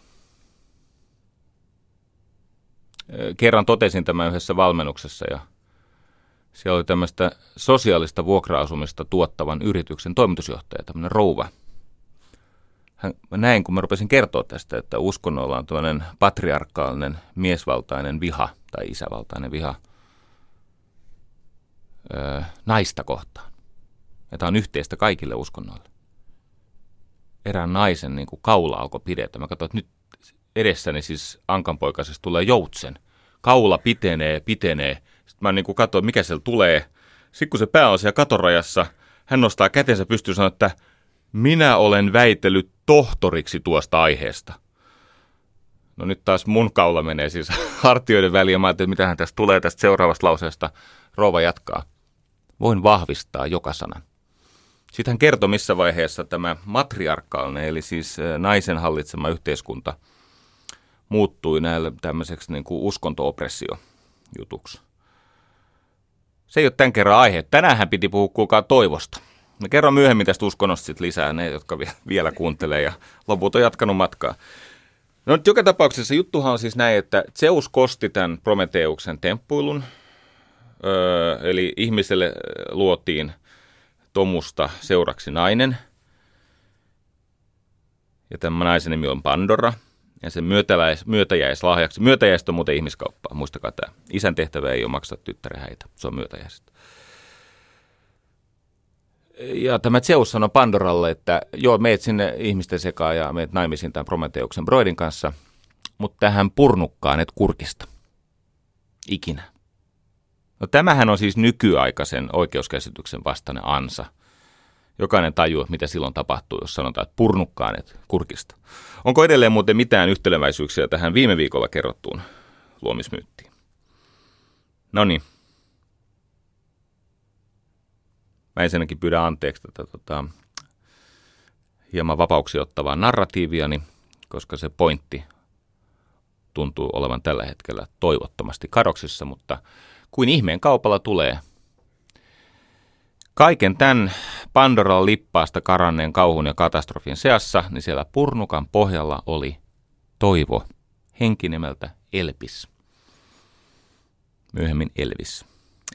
Kerran totesin tämän yhdessä valmennuksessa ja siellä oli tämmöistä sosiaalista vuokra-asumista tuottavan yrityksen toimitusjohtaja, tämmöinen rouva. Hän, mä näin, kun mä rupesin kertoa tästä, että uskonnolla on tämmöinen patriarkaalinen, miesvaltainen viha tai isävaltainen viha öö, naista kohtaan. Ja tämä on yhteistä kaikille uskonnoille. Erään naisen niin kuin kaula alkoi pidetä. Mä katsoin, että nyt edessäni siis ankanpoikaisesta tulee joutsen. Kaula pitenee, pitenee. Sitten mä niin katsoin, mikä siellä tulee. Sitten kun se pää on siellä katorajassa, hän nostaa kätensä pystyyn ja sanoo, että minä olen väitellyt tohtoriksi tuosta aiheesta. No nyt taas mun kaula menee siis hartioiden väliin ja mä ajattelin, että mitähän tästä tulee tästä seuraavasta lauseesta. Rouva jatkaa. Voin vahvistaa joka sanan. Sitten hän kertoi, missä vaiheessa tämä matriarkaalinen, eli siis naisen hallitsema yhteiskunta, muuttui näille tämmöiseksi niin kuin uskonto-oppressio-jutuksi. Se ei ole tämän kerran aihe. Tänään hän piti puhua kuulkaa toivosta. Me kerron myöhemmin tästä uskonnosta sit lisää ne, jotka vielä kuuntelee ja loput on jatkanut matkaa. No nyt joka tapauksessa juttuhan on siis näin, että Zeus kosti tämän Prometeuksen temppuilun, öö, eli ihmiselle luotiin – Tomusta seuraksi nainen. Ja tämä naisen nimi on Pandora. Ja sen myötäläis, myötäjäislahjaksi, myötäjäistä on muuten ihmiskauppaa, muistakaa tämä. Isän tehtävä ei ole maksaa tyttären häitä, se on myötäjäistä. Ja tämä Zeus sanoi Pandoralle, että joo, meet sinne ihmisten sekaan ja meet naimisiin tämän Prometeuksen broidin kanssa, mutta tähän purnukkaan et kurkista. Ikinä. No tämähän on siis nykyaikaisen oikeuskäsityksen vastainen ansa. Jokainen tajuu, mitä silloin tapahtuu, jos sanotaan, että purnukkaanet kurkista. Onko edelleen muuten mitään yhteleväisyyksiä tähän viime viikolla kerrottuun luomismyyttiin? No niin. Mä ensinnäkin pyydän anteeksi tätä tota, hieman vapauksia ottavaa narratiiviani, koska se pointti tuntuu olevan tällä hetkellä toivottomasti kadoksissa, mutta kuin ihmeen kaupalla tulee. Kaiken tämän Pandoran lippaasta karanneen kauhun ja katastrofin seassa, niin siellä purnukan pohjalla oli toivo, henki nimeltä Elpis. Myöhemmin Elvis.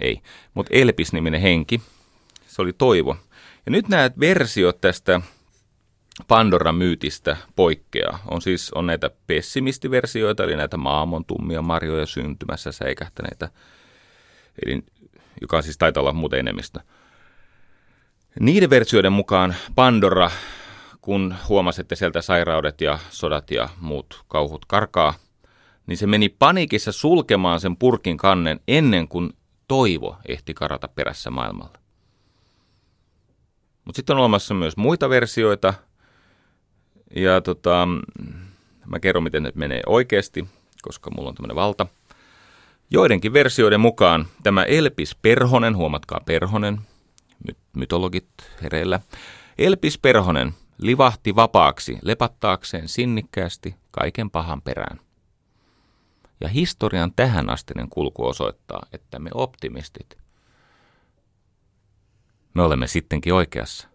Ei, mutta Elpis-niminen henki, se oli toivo. Ja nyt nämä versiot tästä Pandoran myytistä poikkeaa. On siis on näitä pessimistiversioita, eli näitä maamon tummia marjoja syntymässä säikähtäneitä eli, joka siis taitaa olla muuten enemmistö. Niiden versioiden mukaan Pandora, kun huomasi, että sieltä sairaudet ja sodat ja muut kauhut karkaa, niin se meni paniikissa sulkemaan sen purkin kannen ennen kuin toivo ehti karata perässä maailmalla. Mutta sitten on olemassa myös muita versioita, ja tota, mä kerron, miten ne menee oikeasti, koska mulla on tämmöinen valta – Joidenkin versioiden mukaan tämä Elpis Perhonen, huomatkaa Perhonen, mytologit hereillä, Elpis Perhonen livahti vapaaksi lepattaakseen sinnikkäästi kaiken pahan perään. Ja historian tähän astinen kulku osoittaa, että me optimistit, me olemme sittenkin oikeassa.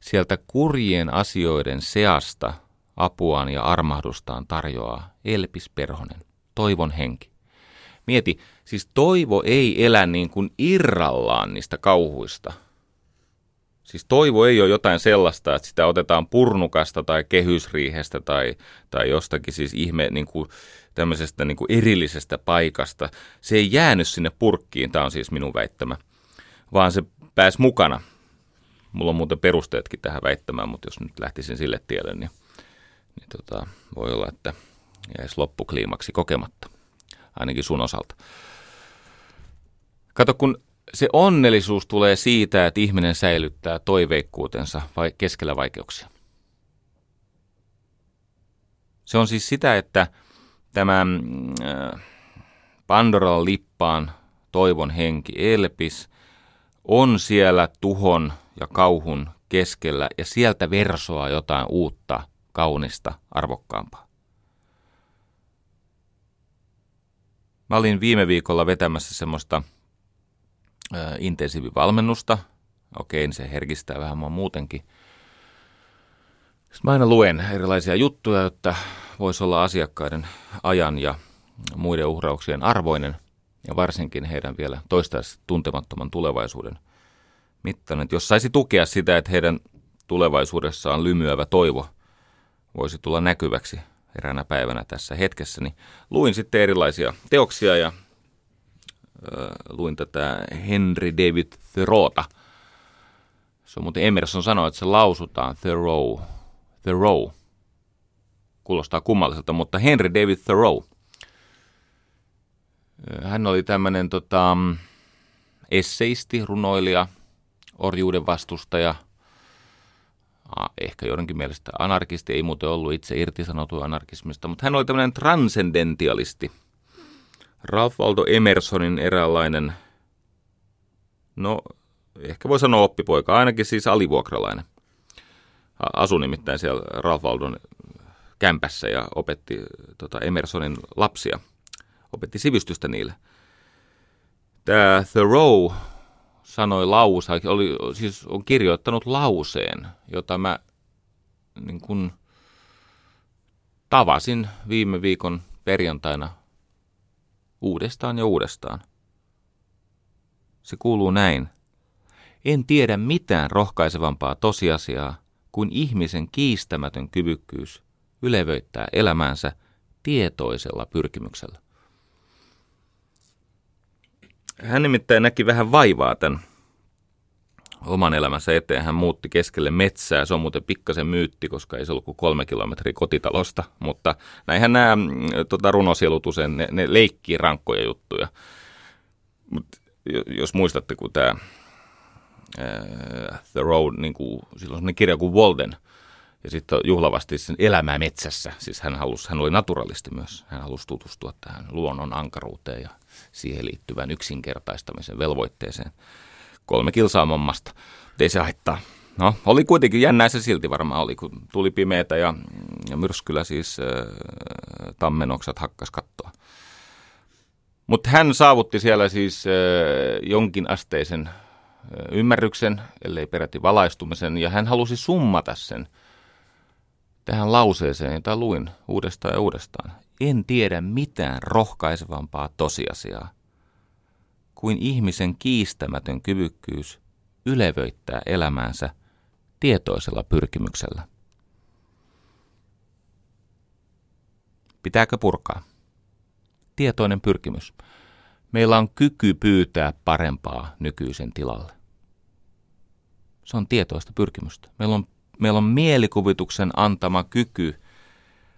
Sieltä kurjien asioiden seasta apuaan ja armahdustaan tarjoaa Elpis Perhonen, toivon henki. Mieti, siis toivo ei elä niin kuin irrallaan niistä kauhuista. Siis toivo ei ole jotain sellaista, että sitä otetaan purnukasta tai kehysriihestä tai, tai jostakin siis ihme niin kuin tämmöisestä niin kuin erillisestä paikasta. Se ei jäänyt sinne purkkiin, tämä on siis minun väittämä, vaan se pääsi mukana Mulla on muuten perusteetkin tähän väittämään, mutta jos nyt lähtisin sille tielle, niin, niin tota, voi olla, että jäisi loppukliimaksi kokematta, ainakin sun osalta. Kato, kun se onnellisuus tulee siitä, että ihminen säilyttää toiveikkuutensa vai keskellä vaikeuksia. Se on siis sitä, että tämä mm, äh, Pandoran lippaan toivon henki elpis on siellä tuhon ja kauhun keskellä ja sieltä versoa jotain uutta, kaunista, arvokkaampaa. Mä olin viime viikolla vetämässä semmoista ö, intensiivivalmennusta. Okei, niin se herkistää vähän mua muutenkin. Sitten mä aina luen erilaisia juttuja, jotta voisi olla asiakkaiden ajan ja muiden uhrauksien arvoinen ja varsinkin heidän vielä toistaiseksi tuntemattoman tulevaisuuden mittainen. Jos saisi tukea sitä, että heidän tulevaisuudessaan lymyävä toivo voisi tulla näkyväksi eräänä päivänä tässä hetkessä, niin luin sitten erilaisia teoksia ja äh, luin tätä Henry David Thoreauta. Se on muuten Emerson sanoi, että se lausutaan Thoreau. Thoreau. Kuulostaa kummalliselta, mutta Henry David Thoreau. Hän oli tämmöinen tota, esseisti, runoilija, orjuuden vastustaja, ehkä joidenkin mielestä anarkisti, ei muuten ollut itse irtisanotu anarkismista, mutta hän oli tämmöinen transcendentialisti. Ralph Waldo Emersonin eräänlainen, no ehkä voi sanoa oppipoika, ainakin siis alivuokralainen. Asui nimittäin siellä Ralph Waldon kämpässä ja opetti tota Emersonin lapsia, opetti sivistystä niille. Tämä Thoreau sanoi lausa, oli, siis on kirjoittanut lauseen, jota mä niin kun, tavasin viime viikon perjantaina uudestaan ja uudestaan. Se kuuluu näin. En tiedä mitään rohkaisevampaa tosiasiaa kuin ihmisen kiistämätön kyvykkyys ylevöittää elämäänsä tietoisella pyrkimyksellä. Hän nimittäin näki vähän vaivaa tämän oman elämänsä eteen. Hän muutti keskelle metsää. Se on muuten pikkasen myytti, koska ei se ollut kuin kolme kilometriä kotitalosta. Mutta näinhän nämä mm, tota, runosielut usein, ne, ne leikkii rankkoja juttuja. Mut jos muistatte, kun tämä The Road, niin kuin, silloin on kirja kuin Walden – ja sitten juhlavasti sen elämää metsässä. Siis hän, halusi, hän oli naturalisti myös. Hän halusi tutustua tähän luonnon ankaruuteen ja siihen liittyvän yksinkertaistamisen velvoitteeseen. Kolme kilsaa mommasta. Ei se haittaa. No, oli kuitenkin jännää se silti varmaan oli, kun tuli pimeätä ja, ja myrskyllä siis äh, tammenoksat hakkas kattoa. Mutta hän saavutti siellä siis äh, jonkin asteisen äh, ymmärryksen, ellei peräti valaistumisen, ja hän halusi summata sen – tähän lauseeseen, jota luin uudestaan ja uudestaan. En tiedä mitään rohkaisevampaa tosiasiaa kuin ihmisen kiistämätön kyvykkyys ylevöittää elämäänsä tietoisella pyrkimyksellä. Pitääkö purkaa? Tietoinen pyrkimys. Meillä on kyky pyytää parempaa nykyisen tilalle. Se on tietoista pyrkimystä. Meillä on meillä on mielikuvituksen antama kyky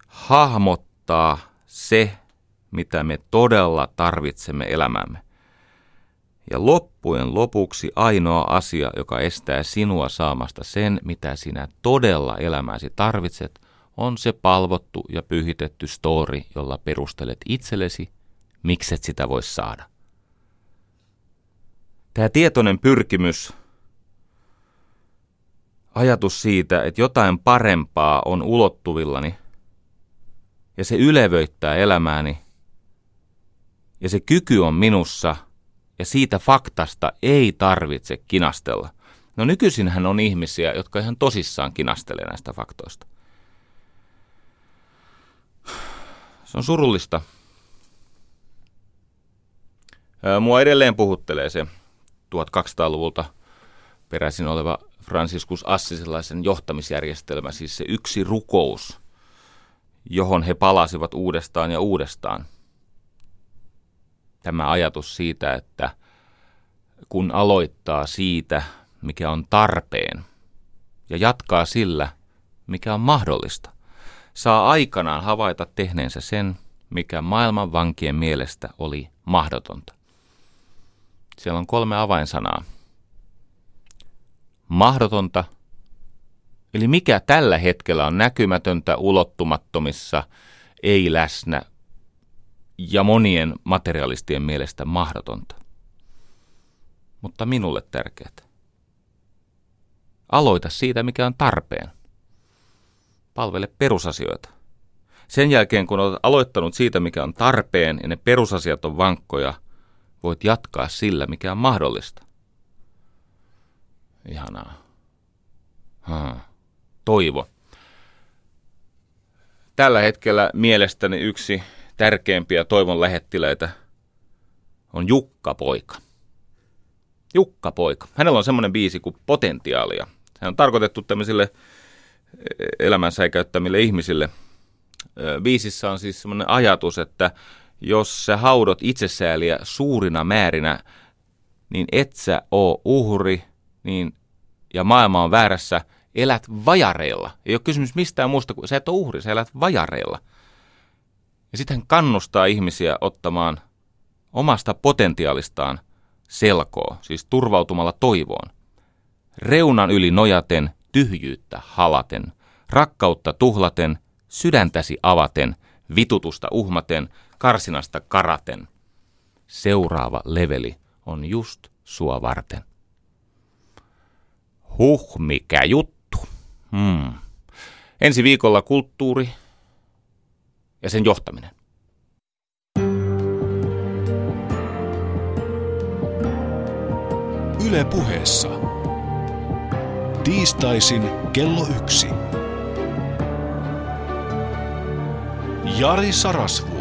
hahmottaa se, mitä me todella tarvitsemme elämämme. Ja loppujen lopuksi ainoa asia, joka estää sinua saamasta sen, mitä sinä todella elämäsi tarvitset, on se palvottu ja pyhitetty story, jolla perustelet itsellesi, mikset sitä voisi saada. Tämä tietoinen pyrkimys ajatus siitä, että jotain parempaa on ulottuvillani ja se ylevöittää elämääni ja se kyky on minussa ja siitä faktasta ei tarvitse kinastella. No nykyisinhän on ihmisiä, jotka ihan tosissaan kinastelee näistä faktoista. Se on surullista. Mua edelleen puhuttelee se 1200-luvulta peräisin oleva Franciscus Assisilaisen johtamisjärjestelmä, siis se yksi rukous, johon he palasivat uudestaan ja uudestaan. Tämä ajatus siitä, että kun aloittaa siitä, mikä on tarpeen, ja jatkaa sillä, mikä on mahdollista, saa aikanaan havaita tehneensä sen, mikä maailman vankien mielestä oli mahdotonta. Siellä on kolme avainsanaa. Mahdotonta, eli mikä tällä hetkellä on näkymätöntä, ulottumattomissa, ei läsnä ja monien materialistien mielestä mahdotonta. Mutta minulle tärkeää. Aloita siitä, mikä on tarpeen. Palvele perusasioita. Sen jälkeen, kun olet aloittanut siitä, mikä on tarpeen ja ne perusasiat on vankkoja, voit jatkaa sillä, mikä on mahdollista. Ihanaa. Ha. Toivo. Tällä hetkellä mielestäni yksi tärkeimpiä toivon lähettiläitä on Jukka Poika. Jukka Poika. Hänellä on semmoinen biisi kuin Potentiaalia. Se on tarkoitettu tämmöisille elämänsä käyttämille ihmisille. Biisissä on siis semmoinen ajatus, että jos sä haudot itsesääliä suurina määrinä, niin et sä oo uhri, niin, ja maailma on väärässä, elät vajareilla. Ei ole kysymys mistään muusta kuin sä et ole uhri, sä elät vajareilla. Ja sitten hän kannustaa ihmisiä ottamaan omasta potentiaalistaan selkoa, siis turvautumalla toivoon. Reunan yli nojaten, tyhjyyttä halaten, rakkautta tuhlaten, sydäntäsi avaten, vitutusta uhmaten, karsinasta karaten. Seuraava leveli on just sua varten. Huh, mikä juttu. Hmm. Ensi viikolla kulttuuri ja sen johtaminen. Yle puheessa. Tiistaisin kello yksi. Jari Sarasvu.